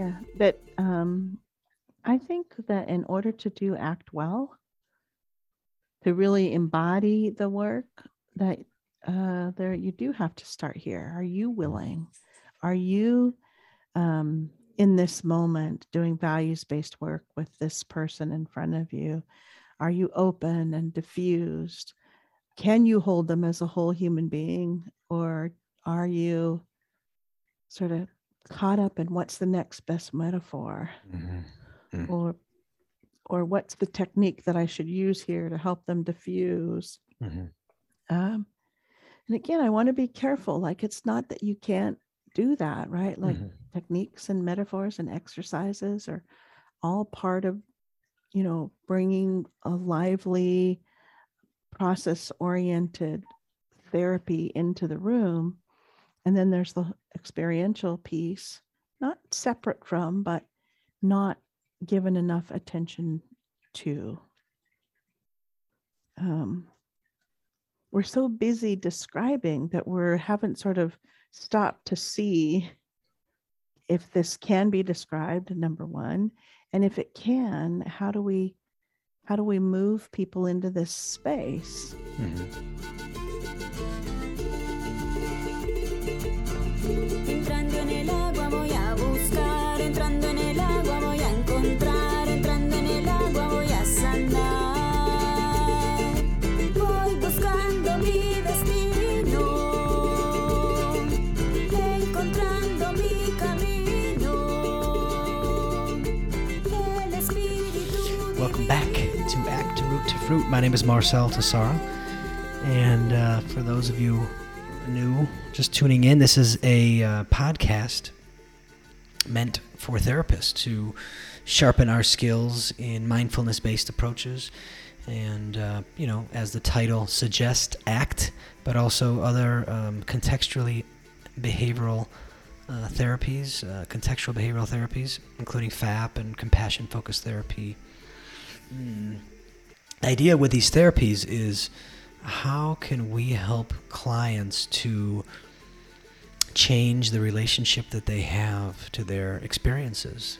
Yeah, that um, I think that in order to do act well, to really embody the work, that uh, there you do have to start here. Are you willing? Are you um, in this moment doing values based work with this person in front of you? Are you open and diffused? Can you hold them as a whole human being, or are you sort of caught up in what's the next best metaphor Mm-hmm. Mm. or or what's the technique that I should use here to help them diffuse Mhm. um, and again I want to be careful like it's not that you can't do that right like Mhm. techniques and metaphors and exercises are all part of you know bringing a lively process oriented therapy into the room and then there's the experiential piece not separate from but not given enough attention to um, we're so busy describing that we haven't sort of stopped to see if this can be described number one and if it can how do we how do we move people into this space Mhm. Fruit. My name is Marcel Tassara. And uh, for those of you new, just tuning in, this is a uh, podcast meant for therapists to sharpen our skills in mindfulness based approaches. And, uh, you know, as the title suggests, ACT, but also other um, contextually behavioral uh, therapies, uh, contextual behavioral therapies, including FAP and compassion focused therapy. Mm. The idea with these therapies is how can we help clients to change the relationship that they have to their experiences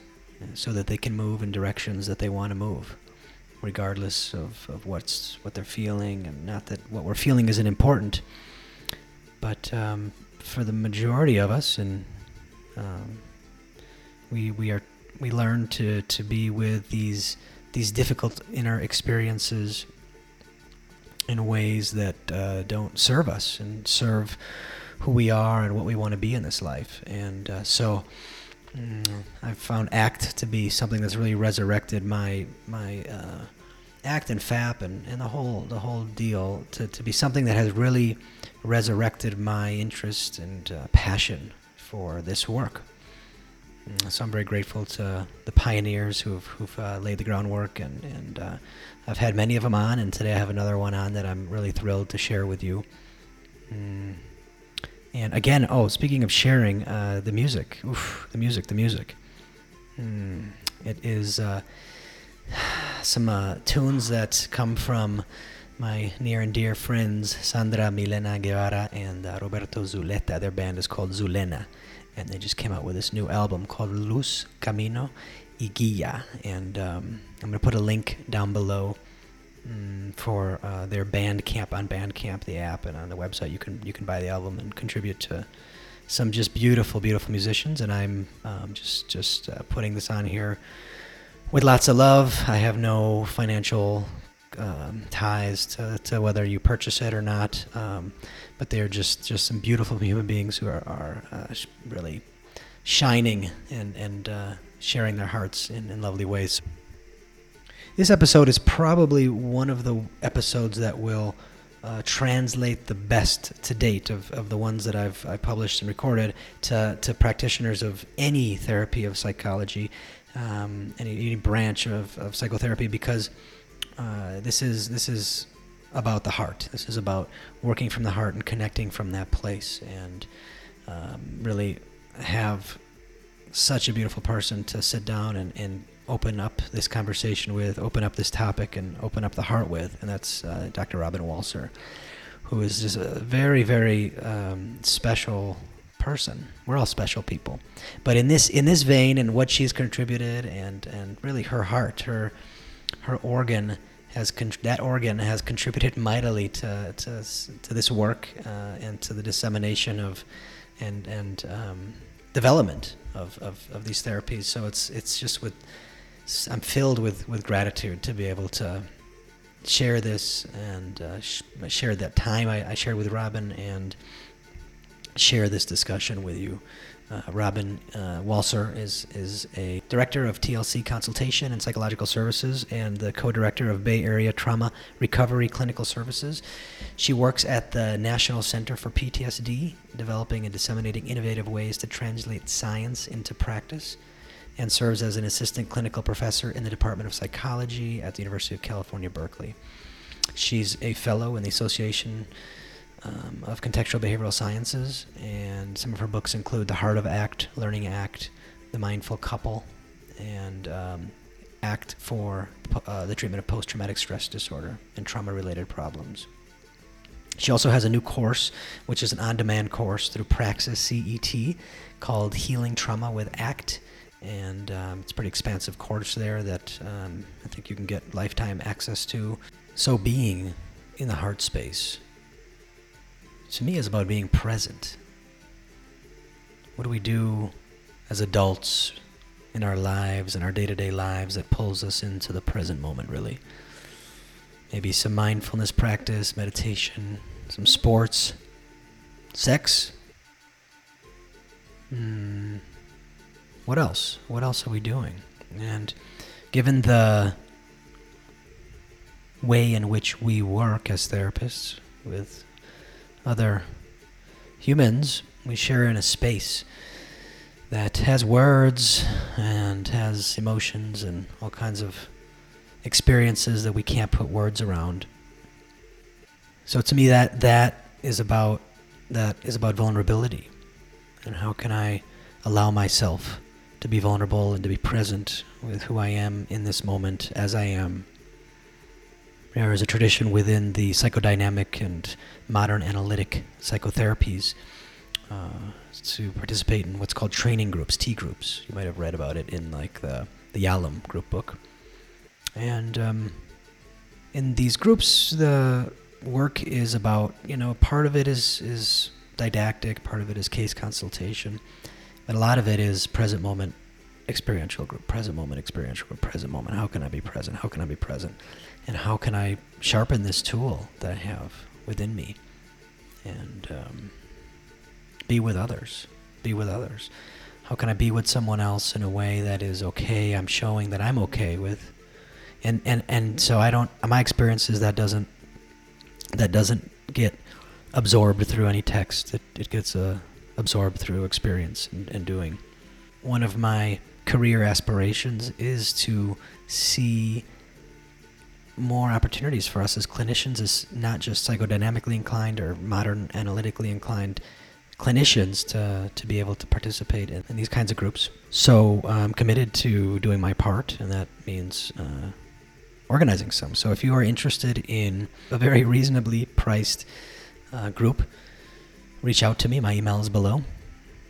so that they can move in directions that they want to move regardless of, of what's what they're feeling and not that what we're feeling isn't important. But um, for the majority of us and um, we we are we learn to to be with these these difficult inner experiences in ways that uh, don't serve us and serve who we are and what we want to be in this life. And uh, so mm, I've found ACT to be something that's really resurrected my my uh, ACT and FAP and, and the whole the whole deal to, to be something that has really resurrected my interest and uh, passion for this work. Mm, So I'm very grateful to the pioneers who've, who've uh, laid the groundwork, and, and uh, I've had many of them on, and today I have another one on that I'm really thrilled to share with you. Mm. And again, oh, speaking of sharing, uh, the music, oof, the music, the music. Mm. It is uh, some uh, tunes that come from my near and dear friends Sandra Milena Guevara and uh, Roberto Zuleta. Their band is called Zulena, and they just came out with this new album called Luz Camino y Guía. And um, I'm going to put a link down below mm, for uh, their Bandcamp on Bandcamp, the app, and on the website. You can you can buy the album and contribute to some just beautiful, beautiful musicians. And I'm um, just just uh, putting this on here with lots of love. I have no financial um, ties to, to whether you purchase it or not, um, but they're just, just some beautiful human beings who are, are uh, really shining and, and uh, sharing their hearts in, in lovely ways. This episode is probably one of the episodes that will uh, translate the best to date of, of the ones that I've, i published and recorded to, to practitioners of any therapy of psychology, um, any, any branch of, of psychotherapy, because Uh, this is this is about the heart. This is about working from the heart and connecting from that place, and um, really have such a beautiful person to sit down and, and open up this conversation with, open up this topic, and open up the heart with, and that's uh, Dr. Robin Walser, who is just a very, very um, special person. We're all special people, but in this in this vein, and what she's contributed, and and really her heart, her her organ has con- that organ has contributed mightily to to, to this work uh, and to the dissemination of and and um, development of, of, of these therapies. So it's it's just with I'm filled with, with gratitude to be able to share this and uh, sh- share that time I, I shared with Robin and share this discussion with you. Uh, Robin uh, Walser is is a director of TLC Consultation and Psychological Services and the co-director of Bay Area Trauma Recovery Clinical Services. She works at the National Center for PTSD, developing and disseminating innovative ways to translate science into practice, and serves as an assistant clinical professor in the Department of Psychology at the University of California, Berkeley. She's a fellow in the Association um, of contextual behavioral sciences, and some of her books include The Heart of ACT, Learning ACT, The Mindful Couple, and um, ACT for uh, the treatment of post traumatic stress disorder and trauma related problems. She also has a new course, which is an on demand course through Praxis CET called Healing Trauma with ACT. And um, it's a pretty expansive course there that um, I think you can get lifetime access to. So, being in the heart space to me is about being present. What do we do as adults in our lives, in our day to day lives, that pulls us into the present moment, really? Maybe some mindfulness practice, meditation, some sports, sex. Hmm. What else? What else are we doing? And given the way in which we work as therapists with other humans, we share in a space that has words and has emotions and all kinds of experiences that we can't put words around. So to me that that is about that is about vulnerability. And how can I allow myself to be vulnerable and to be present with who I am in this moment as I am there is a tradition within the psychodynamic and modern analytic psychotherapies uh, to participate in what's called training groups, T groups. You might have read about it in like the the Yalom group book. And um, in these groups, the work is about you know part of it is is didactic, part of it is case consultation, but a lot of it is present moment experiential group, present moment experiential group, present moment. How can I be present? How can I be present? and how can I sharpen this tool that I have within me and um, be with others, be with others. How can I be with someone else in a way that is okay? I'm showing that I'm okay with, and and and so I don't. My experience is that doesn't that doesn't get absorbed through any text. It it gets uh, absorbed through experience and, and doing. One of my career aspirations is to see more opportunities for us as clinicians as not just psychodynamically inclined or modern analytically inclined clinicians to, to be able to participate in, in these kinds of groups. So I'm committed to doing my part, and that means uh, organizing some. So if you are interested in a very reasonably priced uh, group, reach out to me. My email is below.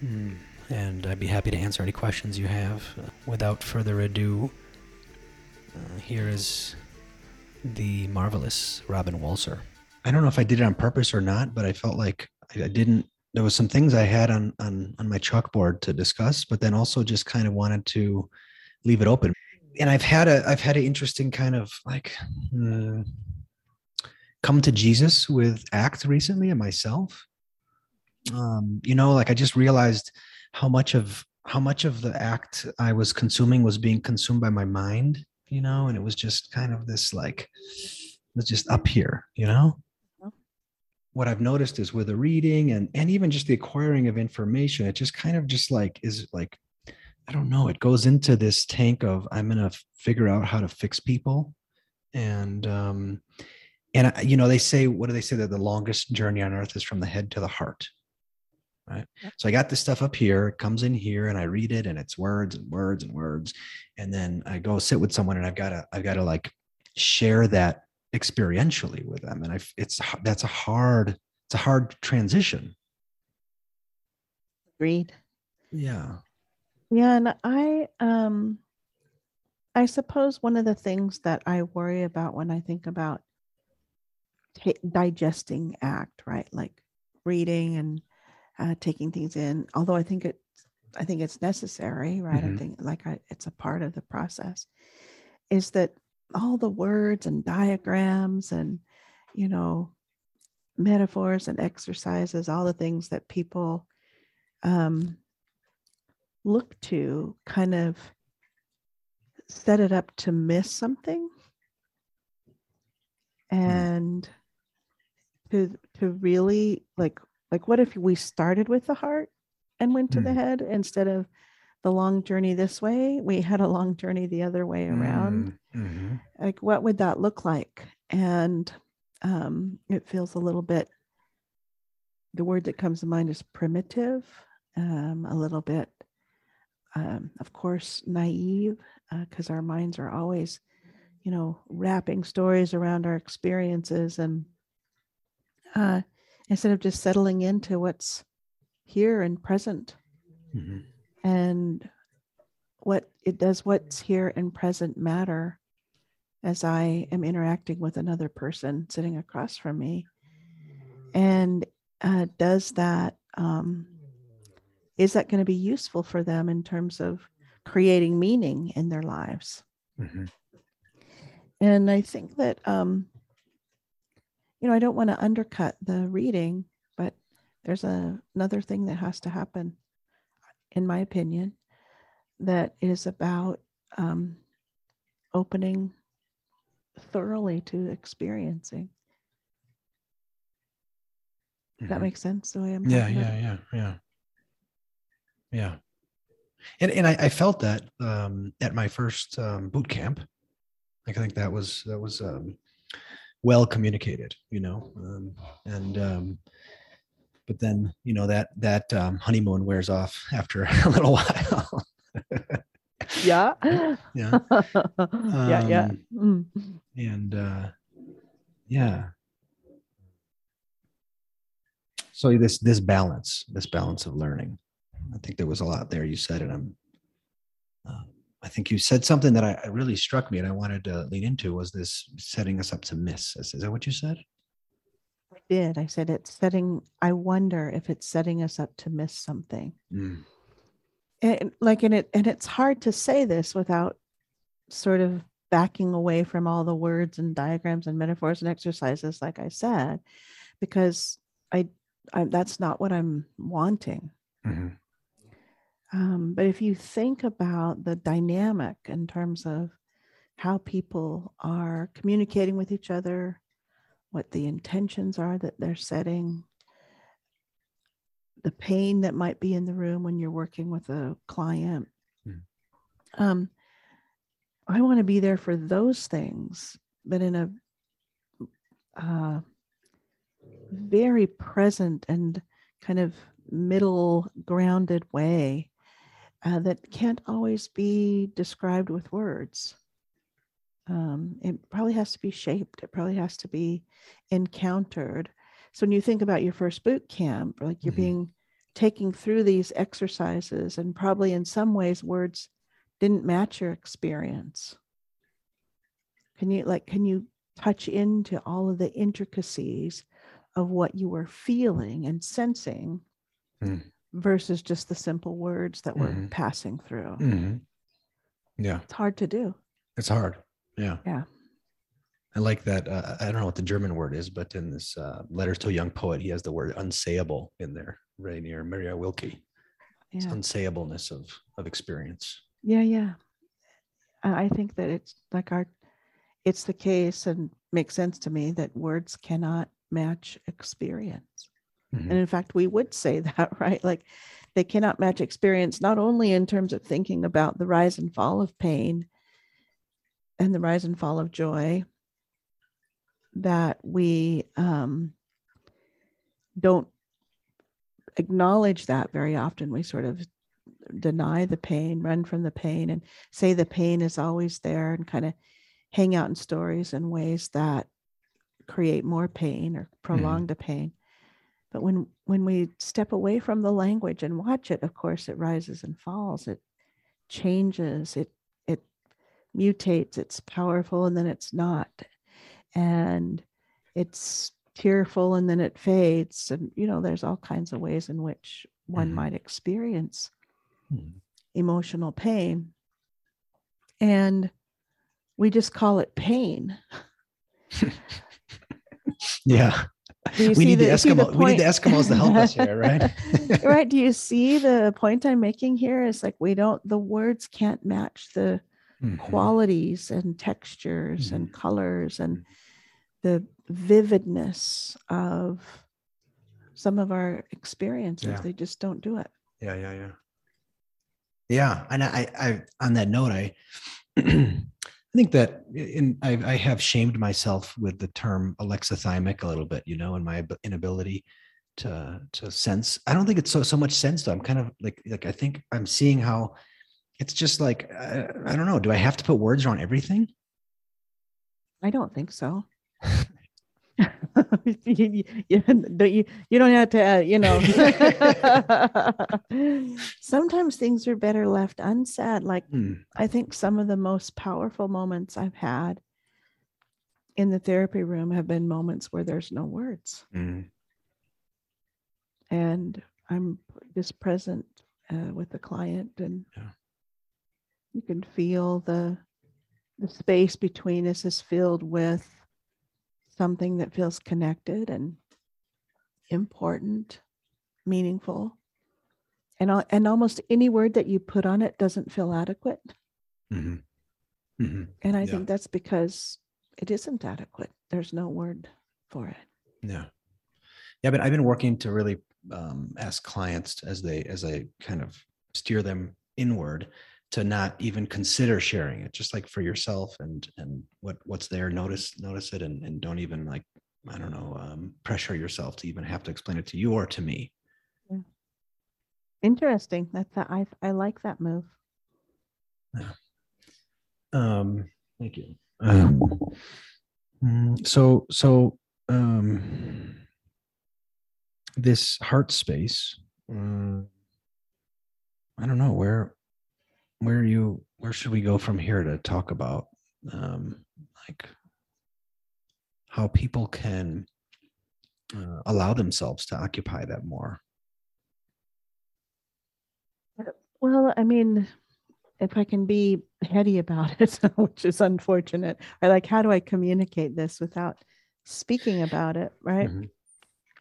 Mm. And I'd be happy to answer any questions you have. Without further ado, uh, here is the marvelous Robin Walser. I don't know if I did it on purpose or not, but I felt like I, didn't. There was some things I had on on on my chalkboard to discuss, but then also just kind of wanted to leave it open. And I've had a I've had an interesting kind of like uh, come to Jesus with ACT recently and myself. Um, you know, like I just realized how much of how much of the act I was consuming was being consumed by my mind you know, and it was just kind of this like, it's just up here, you know? Uh-huh. What I've noticed is with the reading and and even just the acquiring of information, it just kind of just like is like, I don't know, it goes into this tank of I'm gonna figure out how to fix people and um and I- you know they say what do they say that the longest journey on earth is from the head to the heart right so i got this stuff up here it comes in here and i read it and it's words and words and words and then i go sit with someone and i've got to i've got to like share that experientially with them and i it's that's a hard it's a hard transition Agreed. yeah Yeah, and I um I suppose one of the things that I worry about when I think about ta- digesting act, right? Like reading and uh, taking things in. Although I think it, I think it's necessary, right? Mhm. I think like I, it's a part of the process. Is that all the words and diagrams and you know metaphors and exercises, all the things that people um, look to kind of set it up to miss something and to to really like like what if we started with the heart and went to the Mm. head instead of the long journey this way we had a long journey the other way around Mhm. like what would that look like and um it feels a little bit the word that comes to mind is primitive um a little bit um of course naive because our minds are always you know wrapping stories around our experiences and uh instead of just settling into what's here and present Mhm. and what it does what's here and present matter as I am interacting with another person sitting across from me. And uh, does that, um, is that going to be useful for them in terms of creating meaning in their lives? Mhm. And I think that, um, you know, I don't want to undercut the reading, but there's a, another thing that has to happen, in my opinion, that is about um, opening thoroughly to experiencing. That Mhm. makes sense the way I'm yeah yeah yeah yeah yeah and and I, I felt that um at my first um boot camp like i think that was that was um well communicated you know um and um but then you know that that um, honeymoon wears off after a little while Yeah. yeah yeah. Yeah. Um, Mm. and uh yeah so this this balance this balance of learning i think there was a lot there you said and i'm uh, i think you said something that I, really struck me and i wanted to lean into was this setting us up to miss is, is that what you said? I did. I said it's setting, I wonder if it's setting us up to miss something. Mm, and like and it and it's hard to say this without sort of backing away from all the words and diagrams and metaphors and exercises like i said because i, I that's not what i'm wanting. Mhm, um, but if you think about the dynamic in terms of how people are communicating with each other what the intentions are that they're setting the pain that might be in the room when you're working with a client. Mm. Um, I want to be there for those things, but in a uh, very present and kind of middle grounded way uh, that can't always be described with words. Um, it probably has to be shaped. It probably has to be encountered. So when you think about your first boot camp, like you're Mhm. being taking through these exercises, and probably in some ways words didn't match your experience. Can you like can you touch into all of the intricacies of what you were feeling and sensing Mm. Versus just the simple words that were Mhm. passing through? mhm. yeah It's hard to do. it's hard yeah Yeah. I like that. Uh, I don't know what the German word is, but in this uh, letters to a young poet, he has the word unsayable in there, Rainer Maria Rilke. It's Yeah. unsayableness of of experience. Yeah, yeah. I think that it's like our, it's the case and makes sense to me that words cannot match experience. Mhm. And in fact, we would say that, right? Like they cannot match experience, not only in terms of thinking about the rise and fall of pain and the rise and fall of joy, that we um, don't acknowledge that very often. We sort of deny the pain, run from the pain, and say the pain is always there and kind of hang out in stories in ways that create more pain or prolong the pain. But when when we step away from the language and watch it, of course, it rises and falls. It changes. It it mutates. It's powerful and then it's not, and it's tearful and then it fades. And you know, there's all kinds of ways in which one Mhm. might experience Mhm. emotional pain, and we just call it pain. Yeah. We need the see Eskimo- we need the? Eskimos to help us here, right? right. Do you see the point I'm making here? Is like we don't, the words can't match the Mhm. qualities and textures Mm-hmm. and colors and the vividness of some of our experiences. Yeah. They just don't do it. Yeah, yeah, yeah. Yeah, and I, I, on that note, I, I think that in I, I have shamed myself with the term alexithymic a little bit, you know, and my inability to to sense. I don't think it's so so much sense though. I'm kind of like like I think I'm seeing how it's just like uh, I don't know. Do I have to put words around everything? I don't think so. you, you, you, don't- you, you don't have to, uh, you know. Sometimes things are better left unsaid. Like Hmm. I think some of the most powerful moments I've had in the therapy room have been moments where there's no words Mm. and I'm just present uh, with the client and Yeah. you can feel the the space between us is filled with something that feels connected and important, meaningful. And, and almost any word that you put on it doesn't feel adequate. Mhm. Mhm. And I Yeah. think that's because it isn't adequate. There's no word for it. Yeah. Yeah, but I've been working to really um, ask clients as they as I kind of steer them inward to not even consider sharing it, just like for yourself and and what what's there, notice notice it, and and don't even like I don't know um, pressure yourself to even have to explain it to you or to me. Interesting. That's a, I I like that move. Um, thank you. Um, mm, so so um, this heart space. mm, I don't know where where you where should we go from here to talk about um, like how people can uh, allow themselves to occupy that more. Well, I mean, if I can be heady about it, which is unfortunate, or like, how do I communicate this without speaking about it, right? Mhm.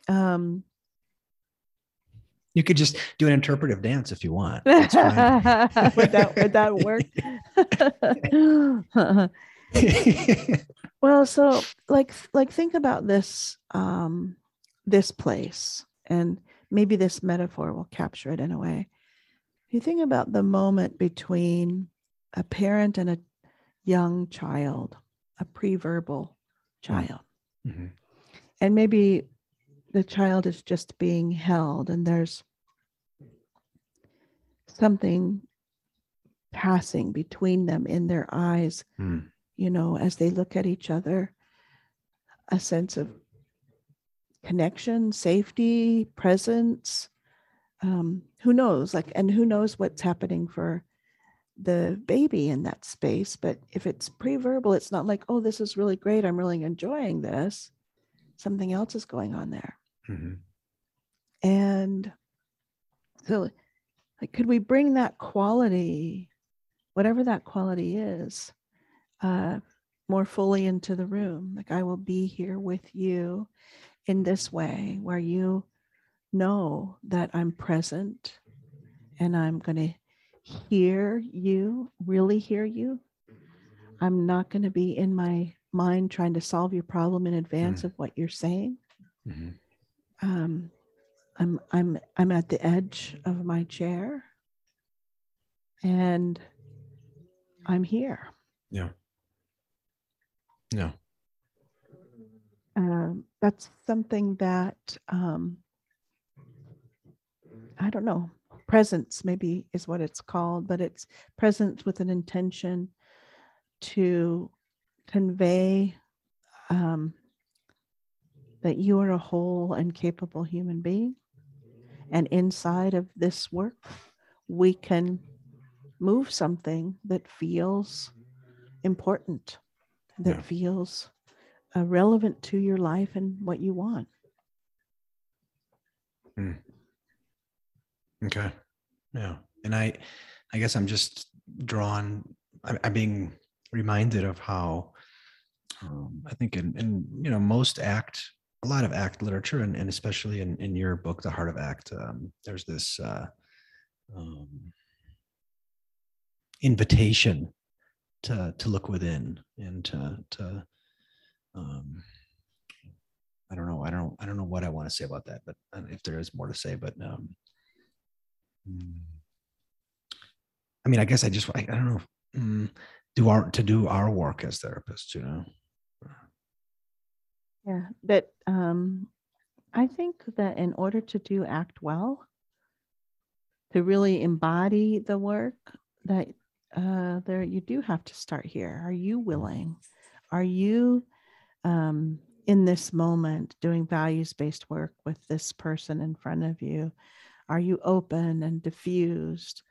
Um, You could just do an interpretive dance if you want. That's fine. would that would that work? well, so like like think about this um, this place, and maybe this metaphor will capture it in a way. If you think about the moment between a parent and a young child, a pre-verbal child, Mhm. and maybe the child is just being held and there's something passing between them in their eyes Mm. you know as they look at each other a sense of connection safety presence um, who knows like and who knows what's happening for the baby in that space but if it's pre-verbal it's not like oh this is really great i'm really enjoying this something else is going on there Mhm. and so like could we bring that quality whatever that quality is uh more fully into the room like i will be here with you in this way where you know that i'm present and i'm going to hear you really hear you i'm not going to be in my mind trying to solve your problem in advance Mm. of what you're saying Mhm. Um, I'm I'm I'm at the edge of my chair, and I'm here. Yeah. Yeah. um, that's something that um, I don't know. Presence maybe is what it's called, but it's presence with an intention to convey um, that you are a whole and capable human being. And inside of this work, we can move something that feels important, that Yeah. feels uh, relevant to your life and what you want. Okay. Yeah. And I, I guess I'm just drawn, I'm, I'm being reminded of how um, I think in, in, you know, most act, a lot of act literature and, and especially in, in your book, The Heart of Act, um, there's this uh, um, invitation to, to look within and to, to um, I don't know. I don't, I don't know what I want to say about that, but if there is more to say, but um. I mean, I guess I just, I, I don't know, mm, do our, to do our work as therapists, you know? Yeah, that um, I think that in order to do act well, to really embody the work, that uh, there you do have to start here. Are you willing? Are you um, in this moment doing values based work with this person in front of you? Are you open and diffused?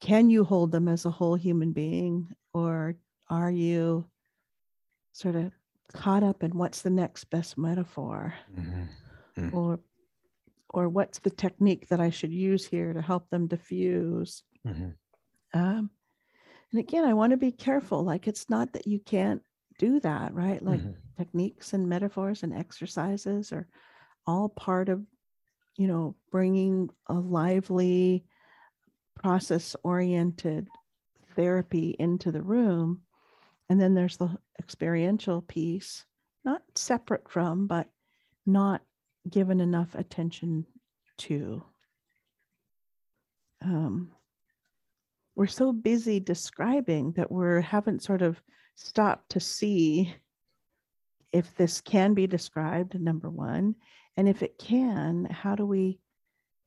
Can you hold them as a whole human being, or are you sort of caught up in what's the next best metaphor Mhm. Mm. or or what's the technique that I should use here to help them diffuse Mhm. um, and again I want to be careful like it's not that you can't do that right like Mhm. techniques and metaphors and exercises are all part of you know bringing a lively process oriented therapy into the room and then there's the experiential piece not separate from but not given enough attention to. Um, we're so busy describing that we haven't sort of stopped to see if this can be described number one. And if it can how do we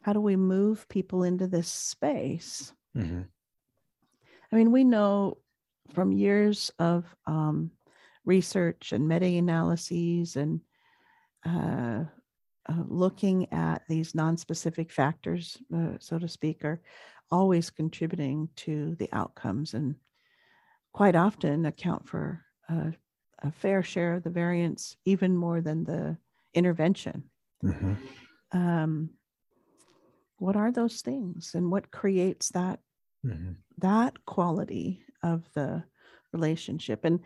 how do we move people into this space? Mhm. i mean we know from years of um, research and meta-analyses and uh, uh, looking at these non-specific factors uh, so to speak are always contributing to the outcomes and quite often account for a, a fair share of the variance even more than the intervention Mhm. um, what are those things and what creates that Mhm. that quality of the relationship and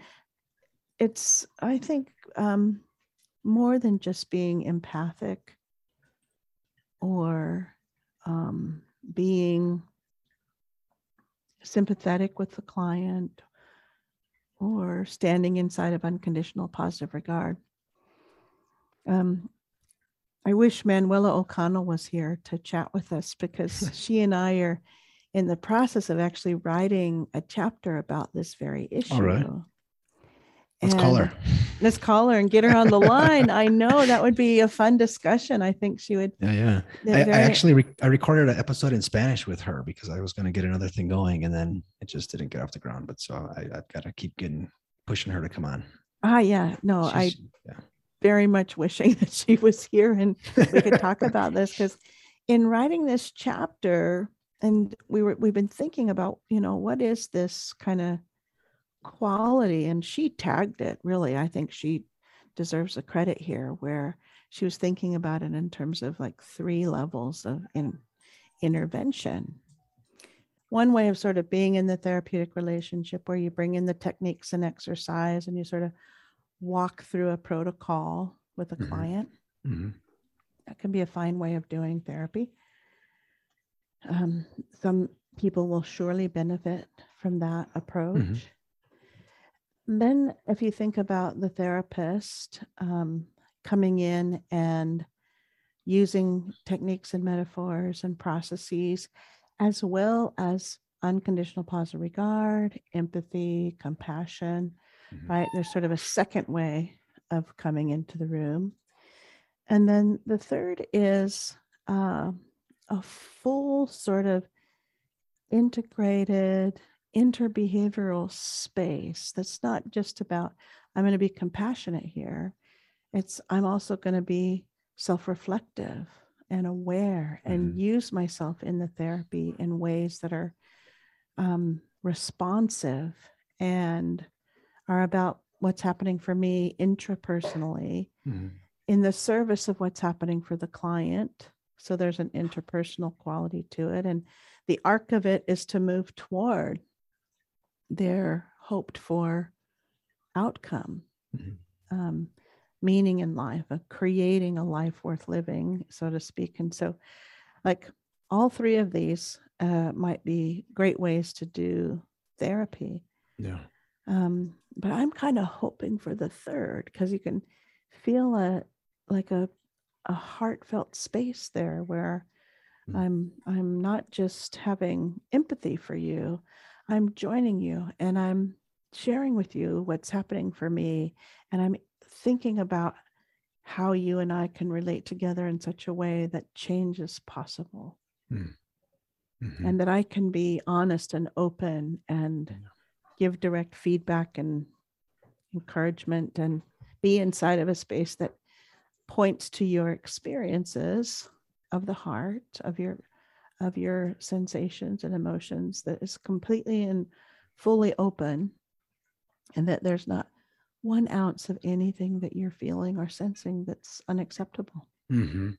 it's i think um, more than just being empathic or um, being sympathetic with the client or standing inside of unconditional positive regard um, I wish Manuela O'Connell was here to chat with us because she and I are in the process of actually writing a chapter about this very issue. Let's call her. Let's call her and get her on the line. I know that would be a fun discussion. I think she would. Yeah, yeah. I, I actually re- I recorded an episode in Spanish with her because I was going to get another thing going, and then it just didn't get off the ground. But so I, I've got to keep getting pushing her to come on. Ah, yeah. No, I yeah. very much wishing that she was here and we could talk about this because in writing this chapter and we were we've been thinking about you know what is this kind of quality and she tagged it really i think she deserves a credit here where she was thinking about it in terms of like three levels of in, intervention one way of sort of being in the therapeutic relationship where you bring in the techniques and exercise and you sort of walk through a protocol with a Mhm. client. Mhm. That can be a fine way of doing therapy. Um, some people will surely benefit from that approach. Then, if you think about the therapist um, coming in and using techniques and metaphors and processes, as well as unconditional positive regard, empathy, compassion, Mhm. right? There's sort of a second way of coming into the room. And then the third is uh, a full sort of integrated interbehavioral space that's not just about, I'm going to be compassionate here. It's, I'm also going to be self reflective and aware and Mhm. use myself in the therapy in ways that are um, responsive and are about what's happening for me intrapersonally Mhm. in the service of what's happening for the client. So there's an interpersonal quality to it. And the arc of it is to move toward their hoped for outcome, Mhm. um, meaning in life, of creating a life worth living, so to speak. And so, like, all three of these uh, might be great ways to do therapy. Yeah. Um, but I'm kind of hoping for the third because you can feel a like a a heartfelt space there where Mm. I'm I'm not just having empathy for you, I'm joining you and I'm sharing with you what's happening for me. And I'm thinking about how you and I can relate together in such a way that change is possible. Mhm. and that I can be honest and open and give direct feedback and encouragement and be inside of a space that points to your experiences of the heart of your of your sensations and emotions that is completely and fully open and that there's not one ounce of anything that you're feeling or sensing that's unacceptable Mm-hmm.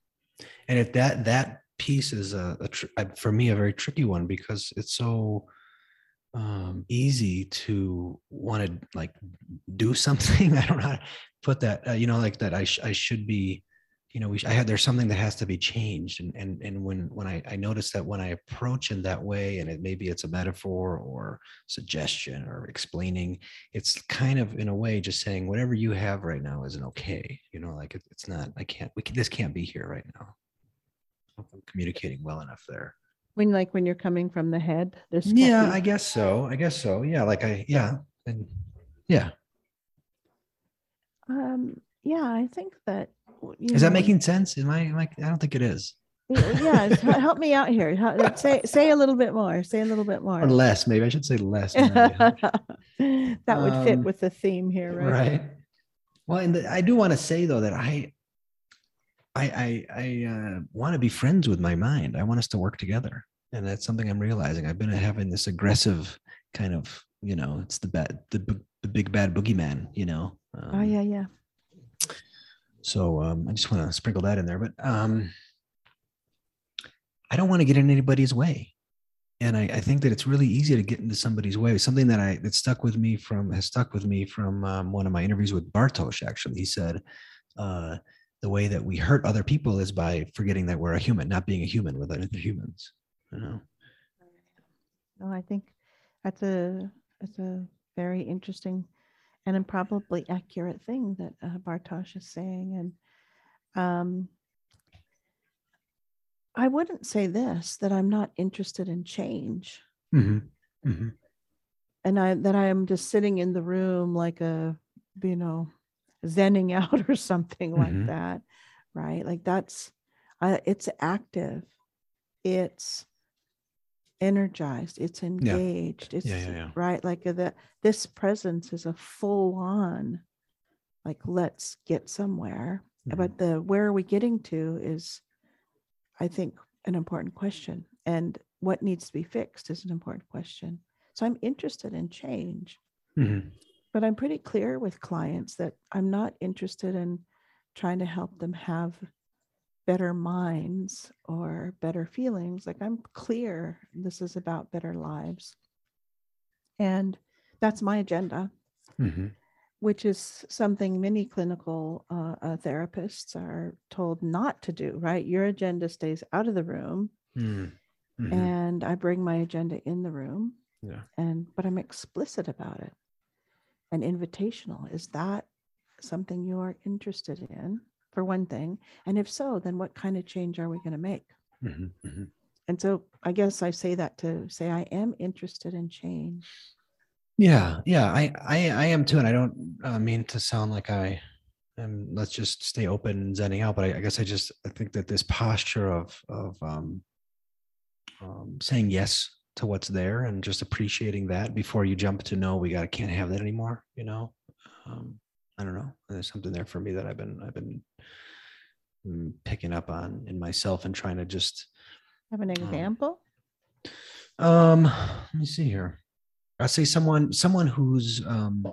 And if that that piece is a, a tr- for me a very tricky one because it's so um, easy to want to like do something. I don't know how to put that. Uh, you know, like that. I sh- I should be. You know, we I had there's something that has to be changed, and and and when when I I notice that when I approach in that way, and it maybe it's a metaphor or suggestion or explaining, it's kind of in a way just saying whatever you have right now isn't okay. You know, like it, it's not. I can't. We can, this can't be here right now. I don't know if I'm communicating well enough there. when like when you're coming from the head there's Yeah, be- I guess so. I guess so. Yeah, like I yeah, and yeah. um yeah i think that Is that know, making sense? Am I am I I don't think it is. Yeah help me out here say say a little bit more say a little bit more Or less, maybe I should say less. that would fit Um, with the theme here right, right. Well, and the, I do want to say though that I I I, I uh, want to be friends with my mind. I want us to work together, and that's something I'm realizing. I've been having this aggressive kind of you know it's the bad the, the big bad boogeyman you know. oh um, yeah yeah So um, I just want to sprinkle that in there, but um, I don't want to get in anybody's way, and I, I think that it's really easy to get into somebody's way. Something that I that stuck with me from has stuck with me from um, one of my interviews with Bartosz. Actually, he said uh, the way that we hurt other people is by forgetting that we're a human, not being a human with other humans. You know. no i think that's a that's a very interesting and then probably accurate thing that uh, bartosz is saying and um i wouldn't say this that i'm not interested in change Mm-hmm. Mm-hmm. and I that I am just sitting in the room like a you know zenning out or something like Mhm. that, right? Like that's uh, it's active, it's energized, it's engaged, it's yeah, yeah. right like uh, that. This presence is a full on, like let's get somewhere. Mhm. But the where are we getting to is, I think, an important question, and what needs to be fixed is an important question. So I'm interested in change, Mhm. but I'm pretty clear with clients that I'm not interested in trying to help them have better minds or better feelings. Like I'm clear this is about better lives. And that's my agenda, Mhm. which is something many clinical uh, uh, therapists are told not to do, right? Your agenda stays out of the room Mhm. Mhm. and I bring my agenda in the room Yeah. and but I'm explicit about it and invitational. Is that something you are interested in for one thing? And if so, then what kind of change are we going to make? Mhm. Mhm. And so I guess I say that to say I am interested in change. Yeah, yeah, I, I, I am too, and I don't uh, mean to sound like I am. let's just stay open and zenning out. But I, I guess I just I think that this posture of of um, um, saying yes to what's there and just appreciating that before you jump to no, we got to can't have that anymore. You know, um, I don't know. There's something there for me that I've been I've been mm, picking up on in myself and trying to just Have an example? um let me see here i'll say someone someone who's um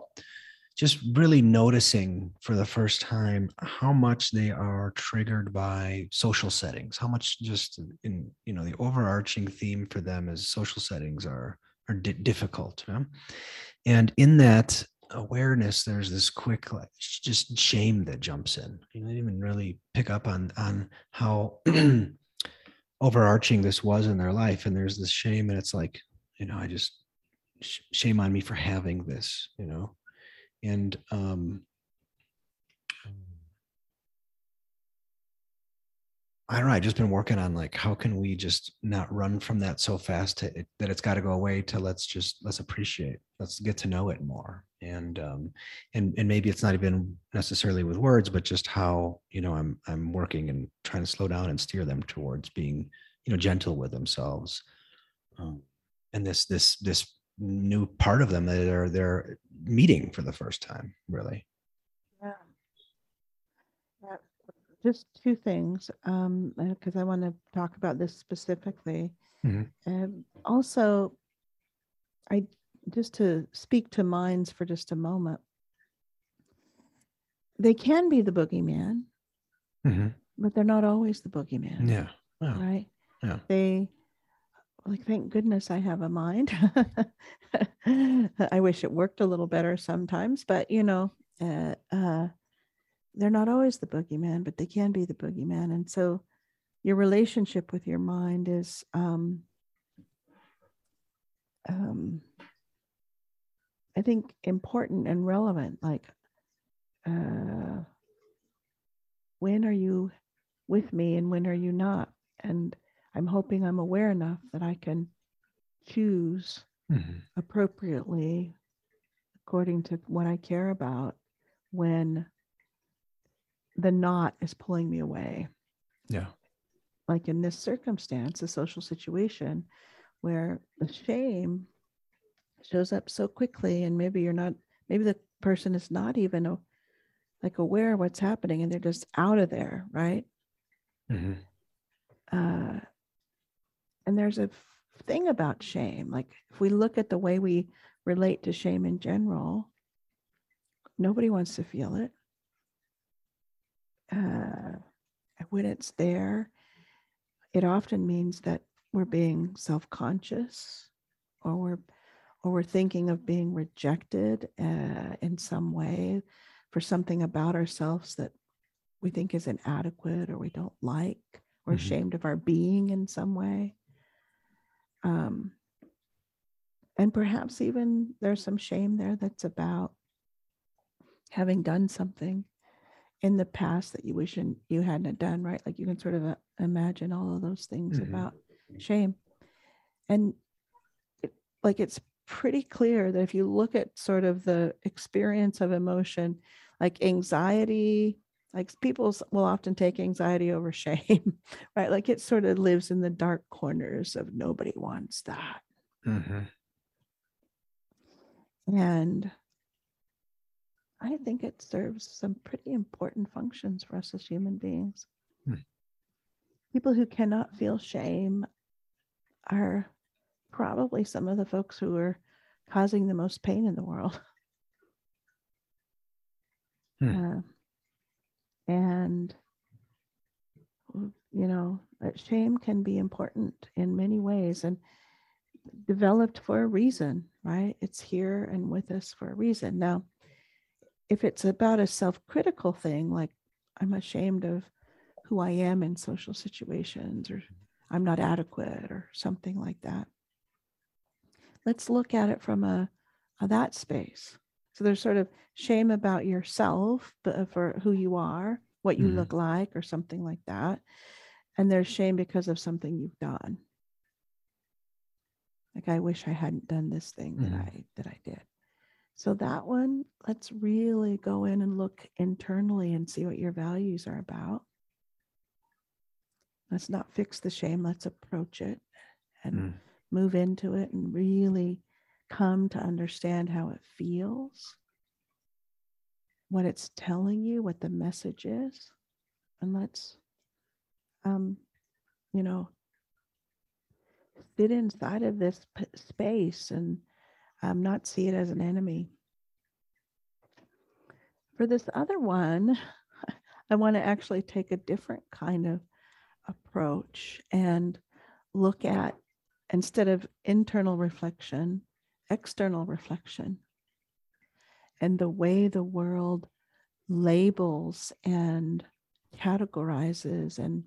just really noticing for the first time how much they are triggered by social settings how much just in you know the overarching theme for them is social settings are are di- difficult yeah? and in that awareness there's this quick like just shame that jumps in. You don't even really pick up on on how overarching this was in their life and there's this shame and it's like you know i just sh- shame on me for having this you know? And um i don't know i've just been working on like how can we just not run from that so fast to that it's got to go away to let's just let's appreciate let's get to know it more and um and and maybe it's not even necessarily with words but just how you know i'm i'm working and trying to slow down and steer them towards being you know gentle with themselves um, and this this this new part of them that are they're meeting for the first time really Yeah. Yeah, Just two things, um, because I want to talk about this specifically. Mhm. Um, also, I just to speak to minds for just a moment. They can be the boogeyman, Mhm. but they're not always the boogeyman. yeah yeah right? Yeah. They like thank goodness I have a mind. I wish it worked a little better sometimes, but you know, uh, uh, they're not always the boogeyman, but they can be the boogeyman. And so your relationship with your mind is um, um, I think important and relevant. Like, uh, when are you with me and when are you not? And I'm hoping I'm aware enough that I can choose Mhm. appropriately according to what I care about when the knot is pulling me away. yeah Like in this circumstance, a social situation where the shame shows up so quickly, and maybe you're not, maybe the person is not even a, like aware of what's happening and they're just out of there, right? Mhm. uh, and there's a thing about shame like if we look at the way we relate to shame in general nobody wants to feel it uh, when it's there it often means that we're being self-conscious or we're or we're thinking of being rejected uh, in some way for something about ourselves that we think is inadequate or we don't like or Mhm. ashamed of our being in some way. Um, and perhaps even there's some shame there that's about having done something in the past that you wish you hadn't done, right? Like you can sort of uh, imagine all of those things Mhm. about shame. And it, like it's pretty clear that if you look at sort of the experience of emotion, like anxiety, like people will often take anxiety over shame, right? Like it sort of lives in the dark corners of nobody wants that. Mhm. And I think it serves some pretty important functions for us as human beings. Hmm. People who cannot feel shame are probably some of the folks who are causing the most pain in the world. Hmm. Uh, and, you know, shame can be important in many ways and developed for a reason, right? It's here and with us for a reason. Now, if it's about a self critical thing, like I'm ashamed of who I am in social situations or I'm not adequate or something like that, let's look at it from a, a that space. So there's sort of shame about yourself, but for who you are, what you Mhm. look like, or something like that. And there's shame because of something you've done. Like I wish I hadn't done this thing that Mhm. I that I did. So that one, let's really go in and look internally and see what your values are about. Let's not fix the shame, let's approach it and Mm. Move into it and really come to understand how it feels, what it's telling you, what the message is. And let's, um, you know, sit inside of this p- space and um, not see it as an enemy. For this other one, I want to actually take a different kind of approach and look at instead of internal reflection, external reflection, and the way the world labels and categorizes and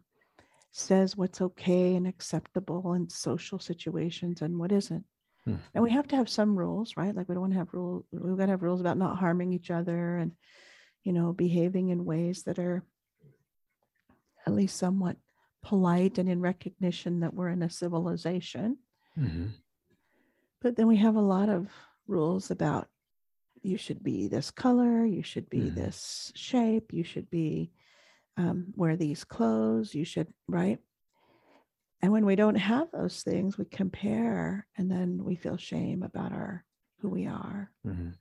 says what's okay and acceptable in social situations and what isn't. Hmm. And we have to have some rules, right? Like we don't want to have rules. We've got to have rules about not harming each other and, you know, behaving in ways that are at least somewhat polite and in recognition that we're in a civilization. Mhm. But then we have a lot of rules about you should be this color, you should be Mhm. this shape, you should be um, wear these clothes, you should, right? And when we don't have those things, we compare and then we feel shame about our who we are. Mhm.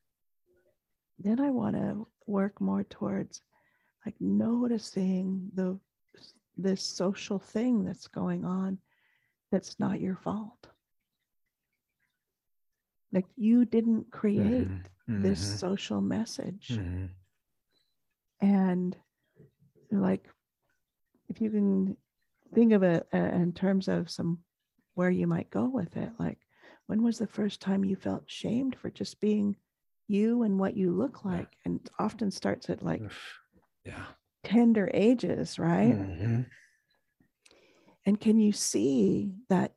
Then I want to work more towards like noticing the this social thing that's going on that's not your fault. Like you didn't create Mhm. this Mhm. social message. Mhm. And like, if you can think of it uh, in terms of some where you might go with it, like, when was the first time you felt shamed for just being you and what you look Yeah. like? And often starts at like. Yeah. Tender ages, right? Mhm. And can you see that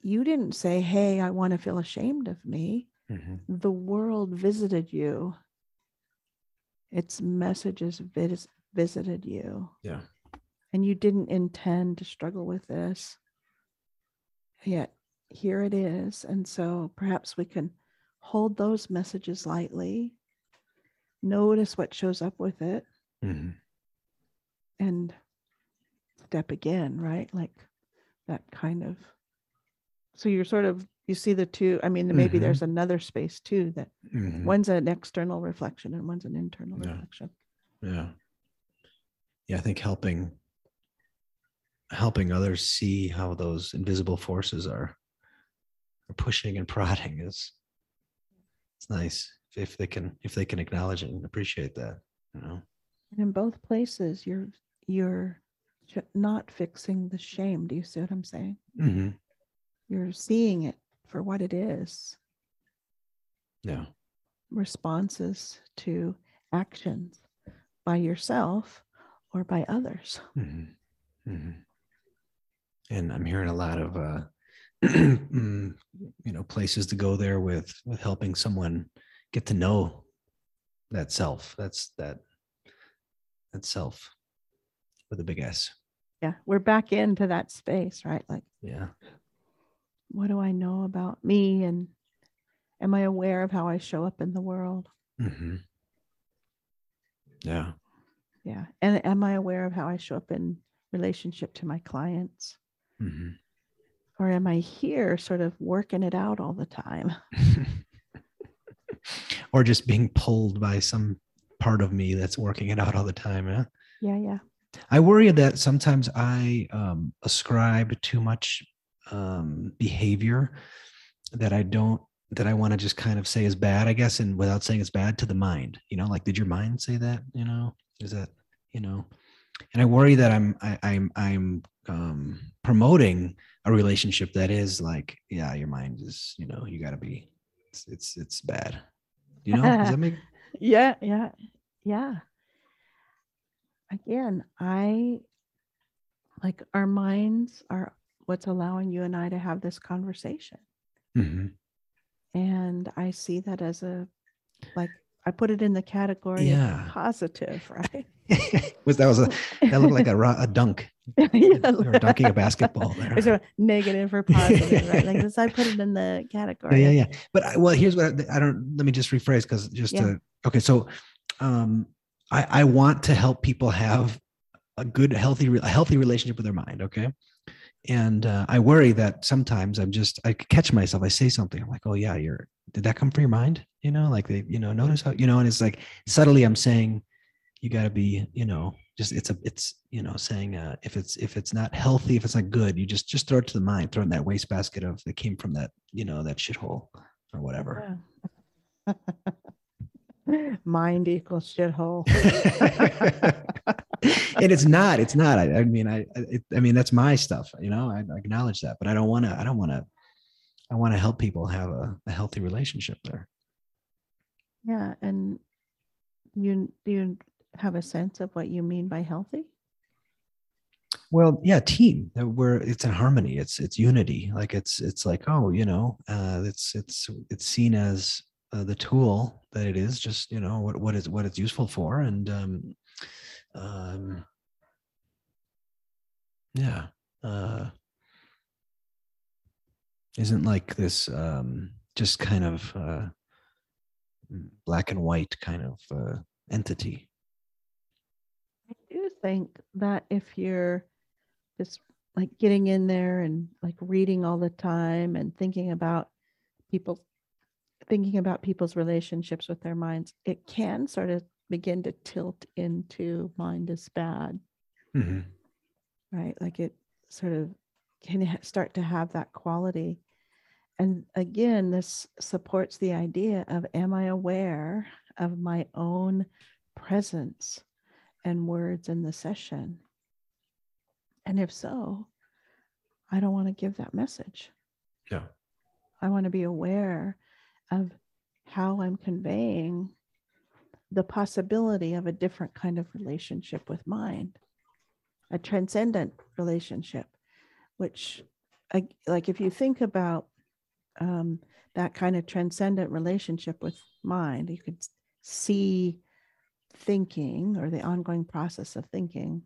you didn't say, Hey, I want to feel ashamed of me? Mhm. The world visited you, its messages vis- visited you. Yeah. and you didn't intend to struggle with this. Yet here it is. And so perhaps we can hold those messages lightly, notice what shows up with it, Mhm. And step again, right? Like that kind of. So you're sort of, you see the two. I mean, maybe Mhm. there's another space too that Mhm. one's an external reflection and one's an internal Yeah. reflection. Yeah. Yeah, I think helping helping others see how those invisible forces are, are pushing and prodding is it's nice if they can if they can acknowledge it and appreciate that, you know. And in both places, you're you're not fixing the shame. Do you see what I'm saying? hmm You're seeing it for what it is. Yeah. Responses to actions by yourself or by others. hmm hmm And I'm hearing a lot of uh mm, you know places to go there with with helping someone get to know that self. That's that that self with a big S. Yeah, we're back into that space, right? Like, Yeah. what do I know about me? And am I aware of how I show up in the world? hmm Yeah. Yeah. And am I aware of how I show up in relationship to my clients? hmm Or am I here sort of working it out all the time? or just being pulled by some part of me that's working it out all the time. Yeah. Yeah, yeah. I worry that sometimes I um, ascribe too much um, behavior that I don't that I want to just kind of say is bad, I guess, and without saying it's bad to the mind. You know, like did your mind say that? You know, is that you know? And I worry that I'm I, I'm I'm um, promoting a relationship that is like, yeah, your mind is you know you got to be it's, it's it's bad. You know, does that make Yeah, yeah, yeah. Again, I like our minds are what's allowing you and I to have this conversation. Mhm. And I see that as a like I put it in the category Yeah. of positive, right? was that was a that looked like a, a dunk Yeah, You were dunking a basketball there. Or sort of negative or positive, right? Like this, I put it in the category. Yeah, yeah, yeah. But I, well, here's what I, I don't. Let me just rephrase because just Yeah. to okay. So, um, I I want to help people have a good, healthy, a healthy relationship with their mind. Okay. And uh, I worry that sometimes I'm just I catch myself. I say something. I'm like, oh yeah, you're. Did that come from your mind? You know, like they, you know, notice how you know, and it's like subtly I'm saying, you got to be, you know, just it's a it's you know saying uh, if it's if it's not healthy, if it's not good, you just just throw it to the mind, throw it in that wastebasket of that came from that you know that shithole or whatever. Mind equals shithole. and it's not it's not i, I mean i I- it, i mean that's my stuff you know i, I acknowledge that but i don't want to i don't want to i want to help people have a, a healthy relationship there Yeah, and you do you have a sense of what you mean by healthy? well yeah team that we're it's in harmony it's it's unity like it's it's like oh you know uh it's it's it's seen as uh, the tool that it is just you know what what is what it's useful for and um um yeah uh isn't like this um just kind of uh black and white kind of uh entity. I do think that if you're just like getting in there and like reading all the time and thinking about people thinking about people's relationships with their minds, it can sort of begin to tilt into mind is bad, Mhm. right? Like it sort of can start to have that quality. And again, this supports the idea of am I aware of my own presence and words in the session? And if so, I don't want to give that message. yeah I want to be aware of how I'm conveying the possibility of a different kind of relationship with mind, a transcendent relationship, which, like, if you think about um, that kind of transcendent relationship with mind, you could see thinking or the ongoing process of thinking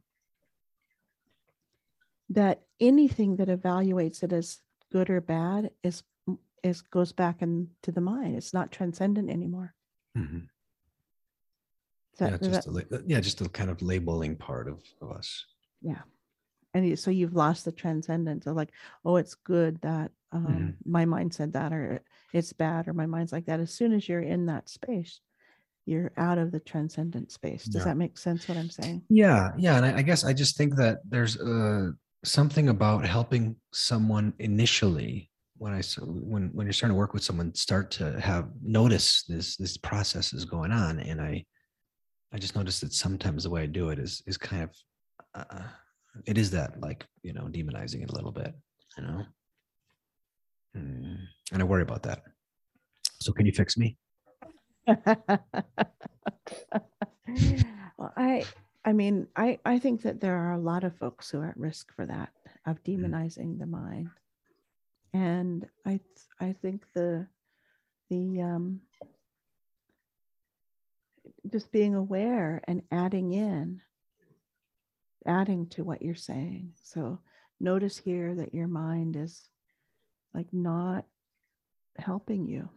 that anything that evaluates it as good or bad is is goes back into the mind. It's not transcendent anymore. Mhm. That- yeah just that- the, la- yeah just the kind of labeling part of, of us Yeah. and so you've lost the transcendence of like, oh, it's good that um, Mm-hmm. my mind said that, or it's bad, or my mind's like that. As soon as you're in that space, you're out of the transcendent space. Does Yeah. that make sense? What I'm saying? Yeah, yeah, and I, I guess I just think that there's uh, something about helping someone initially when I when when you're starting to work with someone, start to have notice this this process is going on, and I I just noticed that sometimes the way I do it is is kind of uh, it is that like you know demonizing it a little bit, you know, Mm, and I worry about that. So can you fix me? well, I I mean, I I think that there are a lot of folks who are at risk for that of demonizing the mind, and I th- I think the the um just being aware and adding in adding to what you're saying so notice here that your mind is like not helping you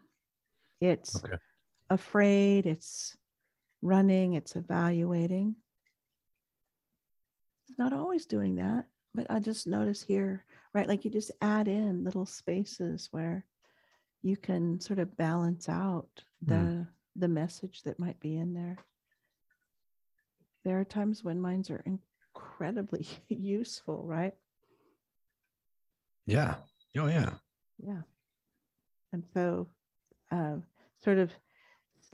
it's Okay. afraid, it's running, it's evaluating. It's not always doing that, but I just notice here, right? Like you just add in little spaces where you can sort of balance out the Mm. the message that might be in there. There are times when minds are incredibly useful, right? Yeah. Oh yeah. Yeah. And so, uh, sort of